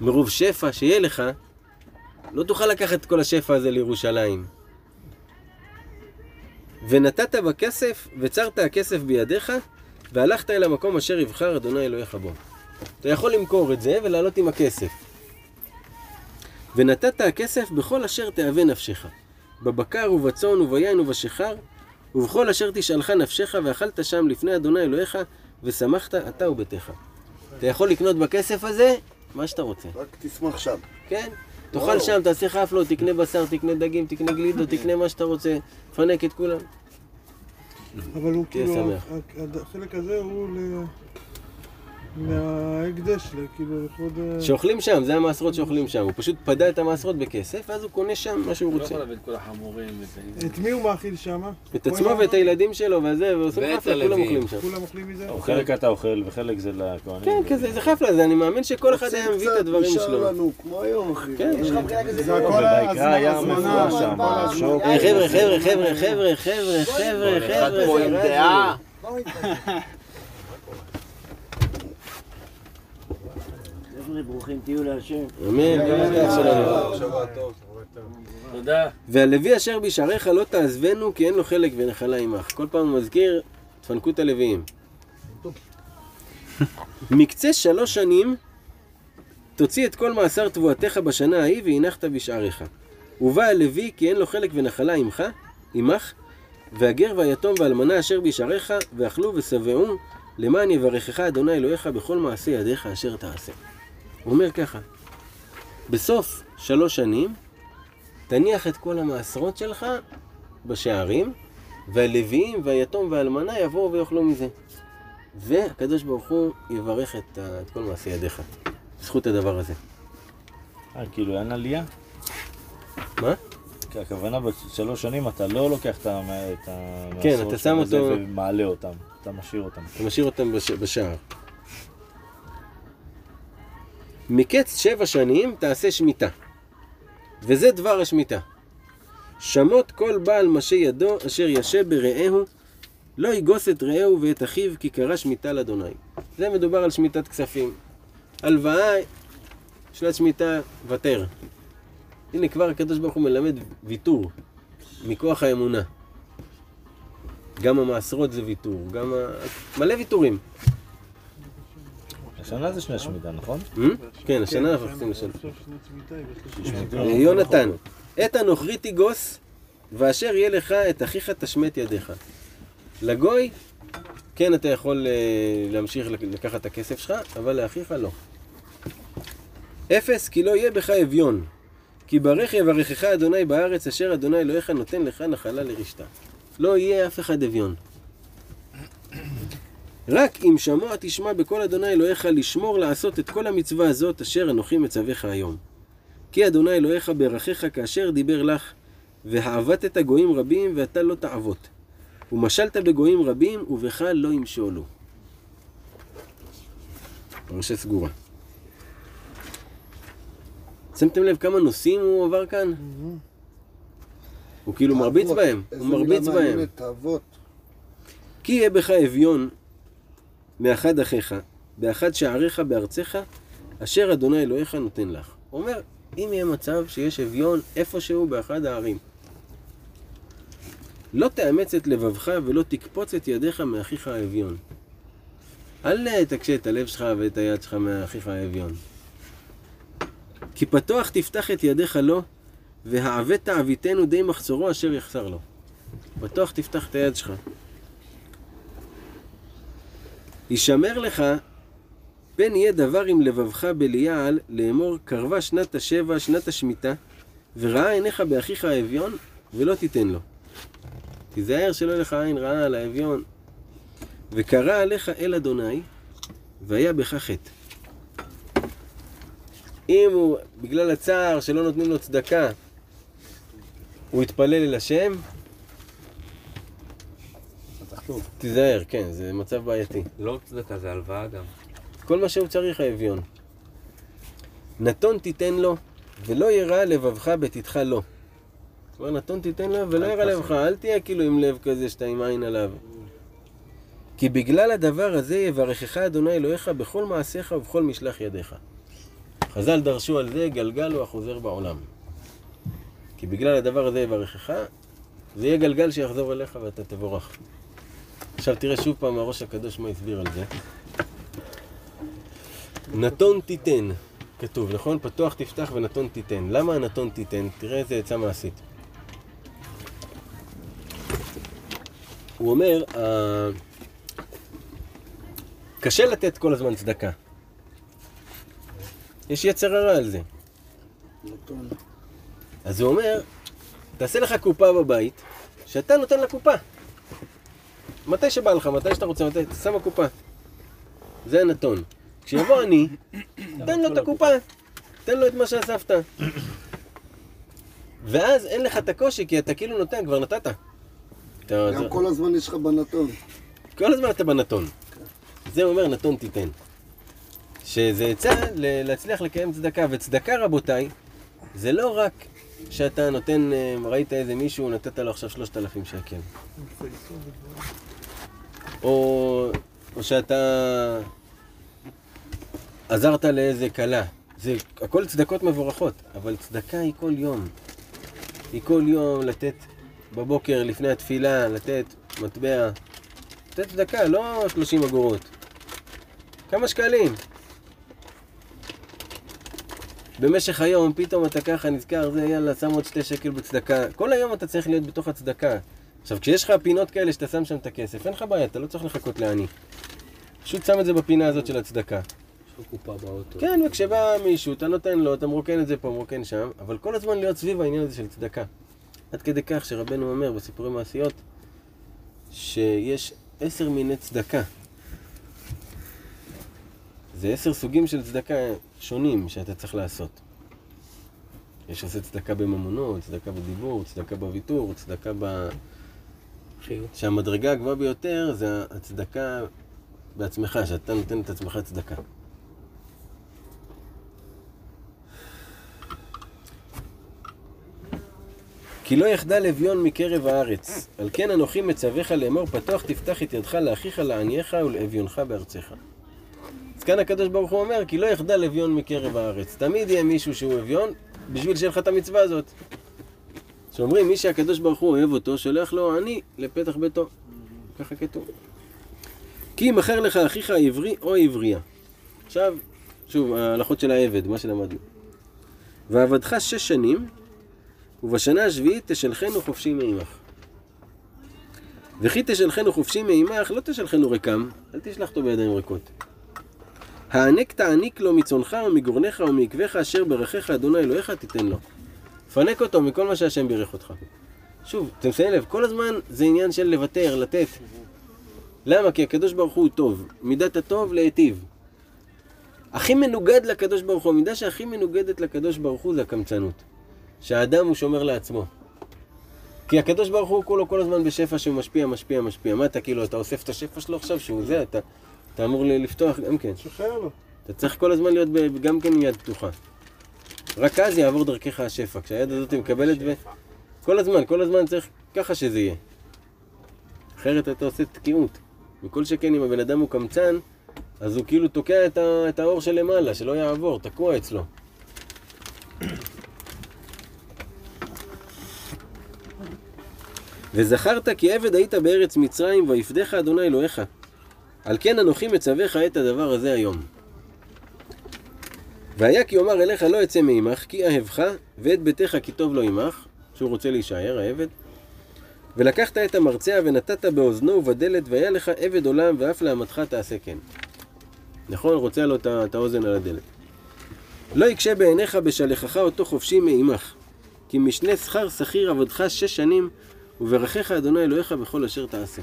מרוב שפע שיהיה לך, לא תוכל לקחת את כל השפע הזה לירושלים. ונתת בכסף, וצרת הכסף בידיך, והלכת אל המקום אשר יבחר אדוני אלוהיך בו. אתה יכול למכור את זה ולעלות עם הכסף. ונתת הכסף בכל אשר תאווה נפשך, בבקר ובצאן וביין ובשיכר, ובכל אשר תשאלך נפשך, ואכלת שם לפני אדוני אלוהיך, ושמחת אתה וביתך. אתה יכול לקנות בכסף הזה מה שאתה רוצה, רק תשמח שם. כן? תאכל שם, תעשה חפלות, תקנה בשר, תקנה דגים, תקנה גלידות, תקנה מה שאתה רוצה, תפנק את כולם. אבל הוא כאילו, החלק הזה הוא ל... מההקדש, כאילו לכבוד... שאוכלים שם, זה המעשרות שאוכלים שם. הוא פשוט פדה את המעשרות בכסף, ואז הוא קונה שם מה שהוא לא רוצה. יכול להביא את כל החמורים. את מי הוא מאכיל שמה? את עצמו ואת הילדים שלו וזה, ועושים חפלה, כולם. אוכלים שם. כולם אוכלים מזה? חלק אתה אוכל וחלק זה לכהנים. כן, כזה, זה חפלה, זה אני מאמין שכל אחד היה מביא את הדברים שלו. כן. זה הכל הזמנה, שם. אה, חבר'ה, חבר'ה, חבר'ה, חבר'ה, חבר'ה, חבר'ה, חבר'ה, פה עם זה דעה. בואו נתקדם. חבר'ה, ברוכים תהיו להשם. אמן, גם אתה שלנו. שבוע טוב. תודה. והלוי אשר בשעריך לא תעזבנו, כי אין לו חלק ונחלה עמך. כל פעם הוא מזכיר, תפנקו את הלוויים. מקצה שלוש שנים, תוציא את כל מאסר תבואתך בשנה ההיא, והנחת בשעריך. ובא הלוי, כי אין לו חלק ונחלה עמך, עמך, והגר והיתום והאלמנה אשר בשעריך, ואכלו ושבעו, למען יברכך אדוני אלוהיך בכל מעשה ידיך אשר תעשה. הוא אומר ככה, בסוף שלוש שנים, תניח את כל המעשרות שלך בשערים, והלוויים והיתום והאלמנה יבואו ויאכלו מזה. והקדוש ברוך הוא יברך את, את כל מעשי ידיך, בזכות הדבר הזה. אה, כאילו אין עלייה? מה? כי הכוונה בשלוש שנים אתה לא לוקח את את המעשרות כן, אתה שם של הזה אותו- ומעלה אותם, אתה משאיר אותם. אתה משאיר אותם בש... בשער. מקץ שבע שנים תעשה שמיטה. וזה דבר השמיטה. שמות כל בעל משה ידו אשר ישה ברעהו, לא יגוס את רעהו ואת אחיו כי קרא שמיטה לאדוני. זה מדובר על שמיטת כספים. הלוואה, שנת שמיטה, ותר. הנה כבר הקדוש ברוך הוא מלמד ויתור מכוח האמונה. גם המעשרות זה ויתור, גם ה... מלא ויתורים. השנה זה שני השמיטה, נכון? אה? כן, השנה אנחנו נכנסים לשנה. שמיטה, שמיטה. אה, יונתן, את הנוכרי תיגוס, ואשר יהיה לך את אחיך תשמט ידיך. לגוי, כן אתה יכול אה, להמשיך לק- לקחת את הכסף שלך, אבל לאחיך לא. אפס, כי לא יהיה בך אביון. כי ברך יברכך אדוני בארץ אשר אדוני אלוהיך נותן לך נחלה לרשתה. לא יהיה אף אחד אביון. רק אם שמוע תשמע בקול אדוני אלוהיך לשמור לעשות את כל המצווה הזאת אשר אנוכי מצווך היום. כי אדוני אלוהיך ברכך כאשר דיבר לך, והעבטת גויים רבים ואתה לא תעבוט. ומשלת בגויים רבים ובך לא ימשולו. פרשה סגורה. שמתם לב כמה נושאים הוא עבר כאן? הוא כאילו מרביץ. בהם, הוא מרביץ בהם. כי יהיה בך אביון מאחד אחיך, באחד שעריך בארצך, אשר אדוני אלוהיך נותן לך. אומר, אם יהיה מצב שיש אביון איפשהו באחד הערים, לא תאמץ את לבבך ולא תקפוץ את ידיך מאחיך האביון. אל תקשה את הלב שלך ואת היד שלך מאחיך האביון. כי פתוח תפתח את ידיך לו, והעבט תעביתנו די מחסורו אשר יחסר לו. פתוח תפתח את היד שלך. הישמר לך, פן יהיה דבר עם לבבך בליעל, לאמור קרבה שנת השבע, שנת השמיטה, וראה עיניך באחיך האביון, ולא תיתן לו. תיזהר שלא לך עין רעה על האביון. וקרא עליך אל אדוני, והיה בך חטא. אם הוא, בגלל הצער שלא נותנים לו צדקה, הוא יתפלל אל השם, תיזהר, כן, זה מצב בעייתי. לא צדקה, זה הלוואה גם. כל מה שהוא צריך האביון. נתון תיתן לו, ולא ירא לבבך בתתך לו. זאת אומרת, נתון תיתן לו, ולא ירא לבבך, אל תהיה כאילו עם לב כזה שאתה עם עין עליו. כי בגלל הדבר הזה יברכך אדוני אלוהיך בכל מעשיך ובכל משלח ידיך. חז"ל דרשו על זה, גלגל הוא החוזר בעולם. כי בגלל הדבר הזה יברכך, זה יהיה גלגל שיחזור אליך ואתה תבורך. עכשיו תראה שוב פעם הראש הקדוש מה הסביר על זה. נתון תיתן, כתוב, נכון? פתוח תפתח ונתון תיתן. למה הנתון תיתן? תראה איזה עצה מעשית. הוא אומר, אה, קשה לתת כל הזמן צדקה. יש יצר הרע על זה. נתון. אז הוא אומר, תעשה לך קופה בבית, שאתה נותן לה קופה. מתי שבא לך, מתי שאתה רוצה, מתי, שם הקופה. זה הנתון. כשיבוא אני, תן לו את הקופה, תן לו את מה שאספת. ואז אין לך את הקושי, כי אתה כאילו נותן, כבר נתת. גם כל הזמן יש לך בנתון. כל הזמן אתה בנתון. זה אומר נתון תיתן. שזה עצה ל- להצליח לקיים צדקה, וצדקה רבותיי, זה לא רק שאתה נותן, אה, ראית איזה מישהו, נתת לו עכשיו שלושת אלפים שקל. או, או שאתה עזרת לאיזה כלה. זה הכל צדקות מבורכות, אבל צדקה היא כל יום. היא כל יום לתת בבוקר לפני התפילה, לתת מטבע. לתת צדקה, לא 30 אגורות. כמה שקלים. במשך היום, פתאום אתה ככה נזכר, זה יאללה, שם עוד שתי שקל בצדקה. כל היום אתה צריך להיות בתוך הצדקה. עכשיו, כשיש לך פינות כאלה שאתה שם שם את הכסף, אין לך בעיה, אתה לא צריך לחכות לעני. פשוט שם את זה בפינה הזאת של הצדקה. יש לו קופה באוטו. כן, וכשבא מישהו, אתה נותן לו, אתה מרוקן את זה פה, מרוקן שם, אבל כל הזמן להיות סביב העניין הזה של צדקה. עד כדי כך שרבנו אומר בסיפורי מעשיות, שיש עשר מיני צדקה. זה עשר סוגים של צדקה שונים שאתה צריך לעשות. יש שעושה צדקה בממונו, צדקה בדיבור, צדקה בוויתור, צדקה ב... שהמדרגה הגבוהה ביותר זה הצדקה בעצמך, שאתה נותן את עצמך צדקה. כי לא יחדל אביון מקרב הארץ. על כן אנוכי מצווך לאמור, פתוח תפתח את ידך לאחיך לענייך ולאביונך בארצך. אז כאן הקדוש ברוך הוא אומר, כי לא יחדל אביון מקרב הארץ. תמיד יהיה מישהו שהוא אביון, בשביל שיהיה לך את המצווה הזאת. שאומרים, מי שהקדוש ברוך הוא אוהב אותו, שולח לו עני לפתח ביתו. ככה כתוב. כי ימכר לך אחיך העברי או העברייה. עכשיו, שוב, ההלכות של העבד, מה שלמדנו. ועבדך שש שנים, ובשנה השביעית תשלחנו חופשי מעמך. וכי תשלחנו חופשי מעמך, לא תשלחנו ריקם, אל תשלח אותו בידיים ריקות. הענק תעניק לו מצונך ומגורנך ומעקביך אשר ברכך אדוני אלוהיך תיתן לו. פנק אותו מכל מה שהשם בירך אותך. שוב, אתם שמים לב, כל הזמן זה עניין של לוותר, לתת. למה? כי הקדוש ברוך הוא טוב. מידת הטוב להיטיב. הכי מנוגד לקדוש ברוך הוא, המידה שהכי מנוגדת לקדוש ברוך הוא זה הקמצנות. שהאדם הוא שומר לעצמו. כי הקדוש ברוך הוא כולו כל הזמן בשפע שהוא משפיע, משפיע, משפיע. מה אתה כאילו, אתה אוסף את השפע שלו עכשיו שהוא זה, אתה, אתה אמור לפתוח גם כן. שחרר לו. אתה צריך כל הזמן להיות ב- גם כן עם יד פתוחה. רק אז יעבור דרכך השפע. כשהיד הזאת מקבלת ו... כל הזמן, כל הזמן צריך ככה שזה יהיה. אחרת אתה עושה תקיעות. מכל שכן אם הבן אדם הוא קמצן, אז הוא כאילו תוקע את, ה... את האור שלמעלה, שלא יעבור, תקוע אצלו. וזכרת כי עבד היית בארץ מצרים, ויפדך אדוני אלוהיך. על כן אנוכי מצווך את הדבר הזה היום. והיה כי אומר אליך לא אצא מעמך, כי אהבך, ואת ביתך כי טוב לו עמך, שהוא רוצה להישאר, העבד. ולקחת את המרצע ונתת באוזנו ובדלת, והיה לך עבד עולם, ואף לאמתך תעשה כן. נכון? רוצה לו את האוזן על הדלת. לא יקשה בעיניך בשלחך אותו חופשי מעמך, כי משנה שכר שכיר עבדך שש שנים, וברכך אדוני אלוהיך בכל אשר תעשה.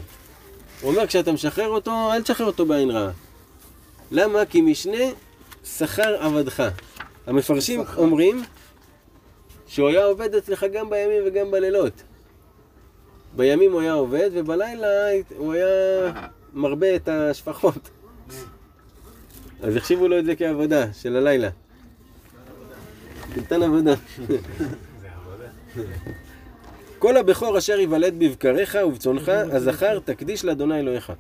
הוא אומר, כשאתה משחרר אותו, אל תשחרר אותו בעין רעה. למה? כי משנה שכר עבדך. המפרשים אומרים שהוא היה עובד אצלך גם בימים וגם בלילות. בימים הוא היה עובד, ובלילה הוא היה מרבה את השפחות. אז החשיבו לו את זה כעבודה של הלילה. נתן עבודה. כל הבכור אשר ייוולד בבקריך ובצונך, הזכר תקדיש לאדוני אלוהיך.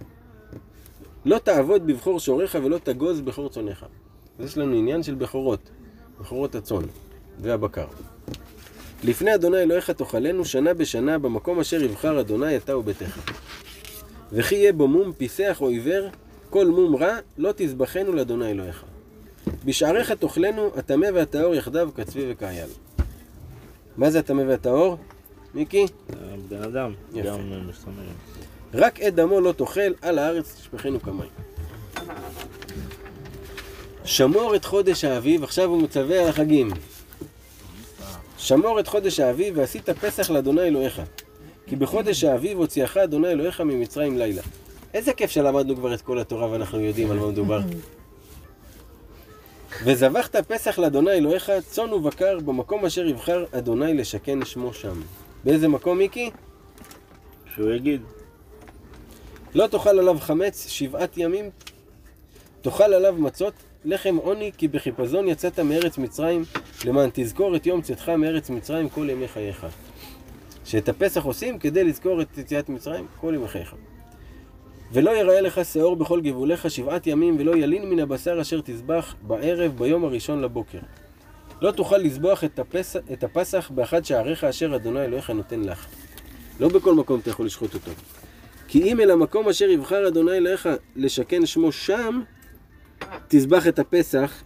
לא תעבוד בבכור שוריך ולא תגוז בכור צונך. אז יש לנו עניין של בכורות, בכורות הצאן והבקר. לפני אדוני אלוהיך תאכלנו שנה בשנה במקום אשר יבחר אדוני אתה וביתך. וכי יהיה בו מום פיסח או עיוור, כל מום רע לא תזבחנו לאדוני אלוהיך. בשעריך תאכלנו הטמא והטהור יחדיו כצבי וכאייל. מה זה הטמא והטהור? מיקי? בן אדם, יפה. רק את דמו לא תאכל, על הארץ תשפכנו כמים. שמור את חודש האביב, עכשיו הוא מצווה על החגים. שמור את חודש האביב ועשית פסח לאדוני אלוהיך. כי בחודש האביב הוציאך אדוני אלוהיך ממצרים לילה. איזה כיף שלמדנו כבר את כל התורה ואנחנו יודעים על מה מדובר. וזבחת פסח לאדוני אלוהיך צאן ובקר במקום אשר יבחר אדוני לשכן שמו שם. באיזה מקום מיקי? שהוא יגיד. לא תאכל עליו חמץ שבעת ימים, תאכל עליו מצות, לחם עוני, כי בחיפזון יצאת מארץ מצרים, למען תזכור את יום צאתך מארץ מצרים כל ימי חייך. שאת הפסח עושים כדי לזכור את יציאת מצרים כל ימי חייך. ולא יראה לך שעור בכל גבוליך שבעת ימים, ולא ילין מן הבשר אשר תזבח בערב ביום הראשון לבוקר. לא תוכל לזבוח את, הפס... את הפסח באחד שעריך אשר אדוני אלוהיך נותן לך. לא בכל מקום אתה יכול לשחוט אותו. כי אם אל המקום אשר יבחר אדוני אלוהיך לשכן שמו שם, תזבח את הפסח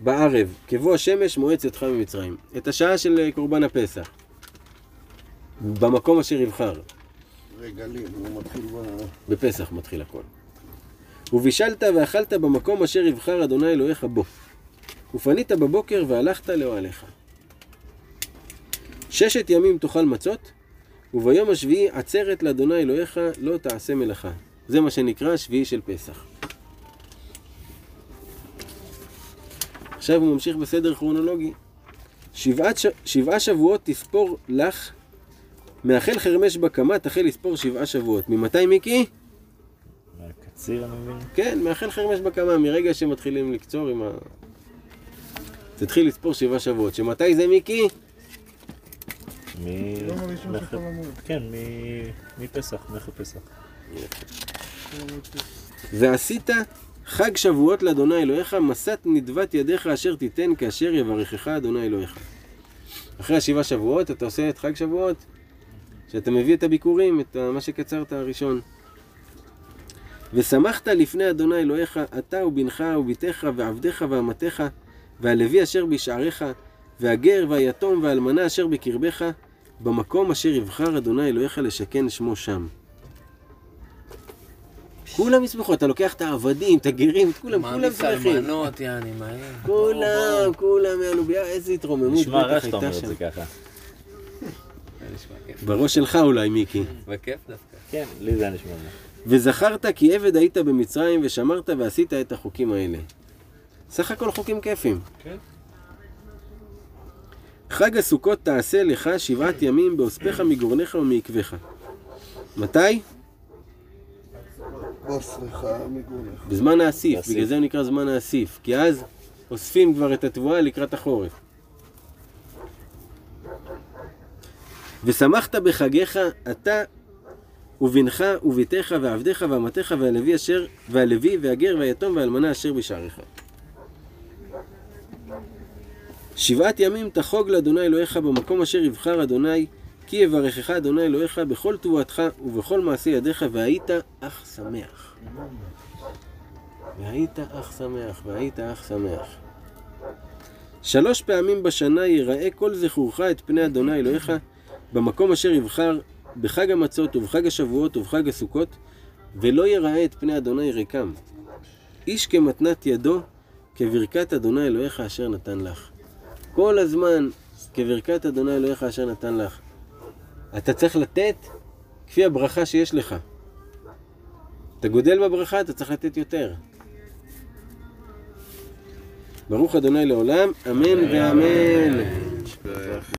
בערב, כבוא השמש מועד צאתך ממצרים. את השעה של אה, קורבן הפסח. במקום אשר יבחר. רגלים, הוא מתחיל ב... בפסח מתחיל הכל. ובישלת ואכלת במקום אשר יבחר אדוני אלוהיך בו. ופנית בבוקר והלכת לאוהליך. ששת ימים תאכל מצות, וביום השביעי עצרת לאדוני אלוהיך לא תעשה מלאכה. זה מה שנקרא שביעי של פסח. עכשיו הוא ממשיך בסדר כרונולוגי. שבעת, ש... שבעה שבועות תספור לך, מאחל חרמש בקמה תחל לספור שבעה שבועות. ממתי מיקי? מהקציר אני מבין. כן, מאחל חרמש בקמה, מרגע שמתחילים לקצור עם ה... תתחיל לספור שבעה שבועות. שמתי זה מיקי? מ... מח-. כן, מ- מפסח, מלך הפסח. ועשית חג שבועות לאדוני אלוהיך, מסת נדבת ידיך אשר תיתן כאשר יברכך אדוני אלוהיך. אחרי השבעה שבועות, אתה עושה את חג שבועות, שאתה מביא את הביקורים, את מה שקצרת הראשון. ושמחת לפני אדוני אלוהיך, אתה ובנך ובתך ועבדיך ואמתך, והלוי אשר בשעריך, והגר והיתום והאלמנה אשר בקרבך, במקום אשר יבחר אדוני אלוהיך לשכן שמו שם. כולם ישמחו, אתה לוקח את העבדים, את הגרים, את כולם, כולם מעמיס שמחים. אלמנות, יעני, מהר. כולם, כולם יענו ביחד, איזה התרוממות נשמע רע שאתה אומר את. זה ככה. בראש שלך אולי, מיקי. בכיף דווקא. כן, לי זה היה נשמע רע. וזכרת כי עבד היית במצרים ושמרת ועשית את החוקים האלה. סך הכל חוקים כיפים. כן. חג הסוכות תעשה לך שבעת ימים באוספך מגורנך ומעקבך. מתי? באוסרך מגונך. בזמן האסיף. בגלל זה הוא נקרא זמן האסיף, כי אז אוספים כבר את התבואה לקראת החורף. ושמחת בחגיך אתה ובנך ובתך ועבדיך ואמתך והלוי אשר והלוי והגר והיתום והאלמנה אשר בשעריך. שבעת ימים תחוג לאדוני אלוהיך במקום אשר יבחר אדוני כי יברכך אדוני אלוהיך בכל תבואתך ובכל מעשה ידיך והיית אך שמח. והיית אך שמח, והיית אך שמח. שלוש פעמים בשנה ייראה כל זכורך את פני אדוני אלוהיך במקום אשר יבחר בחג המצות ובחג השבועות ובחג הסוכות ולא ייראה את פני אדוני ריקם. איש כמתנת ידו כברכת אדוני אלוהיך אשר נתן לך. כל הזמן כברכת אדוני אלוהיך אשר נתן לך. אתה צריך לתת כפי הברכה שיש לך. אתה גודל בברכה, אתה צריך לתת יותר. ברוך אדוני לעולם, אמן ואמן.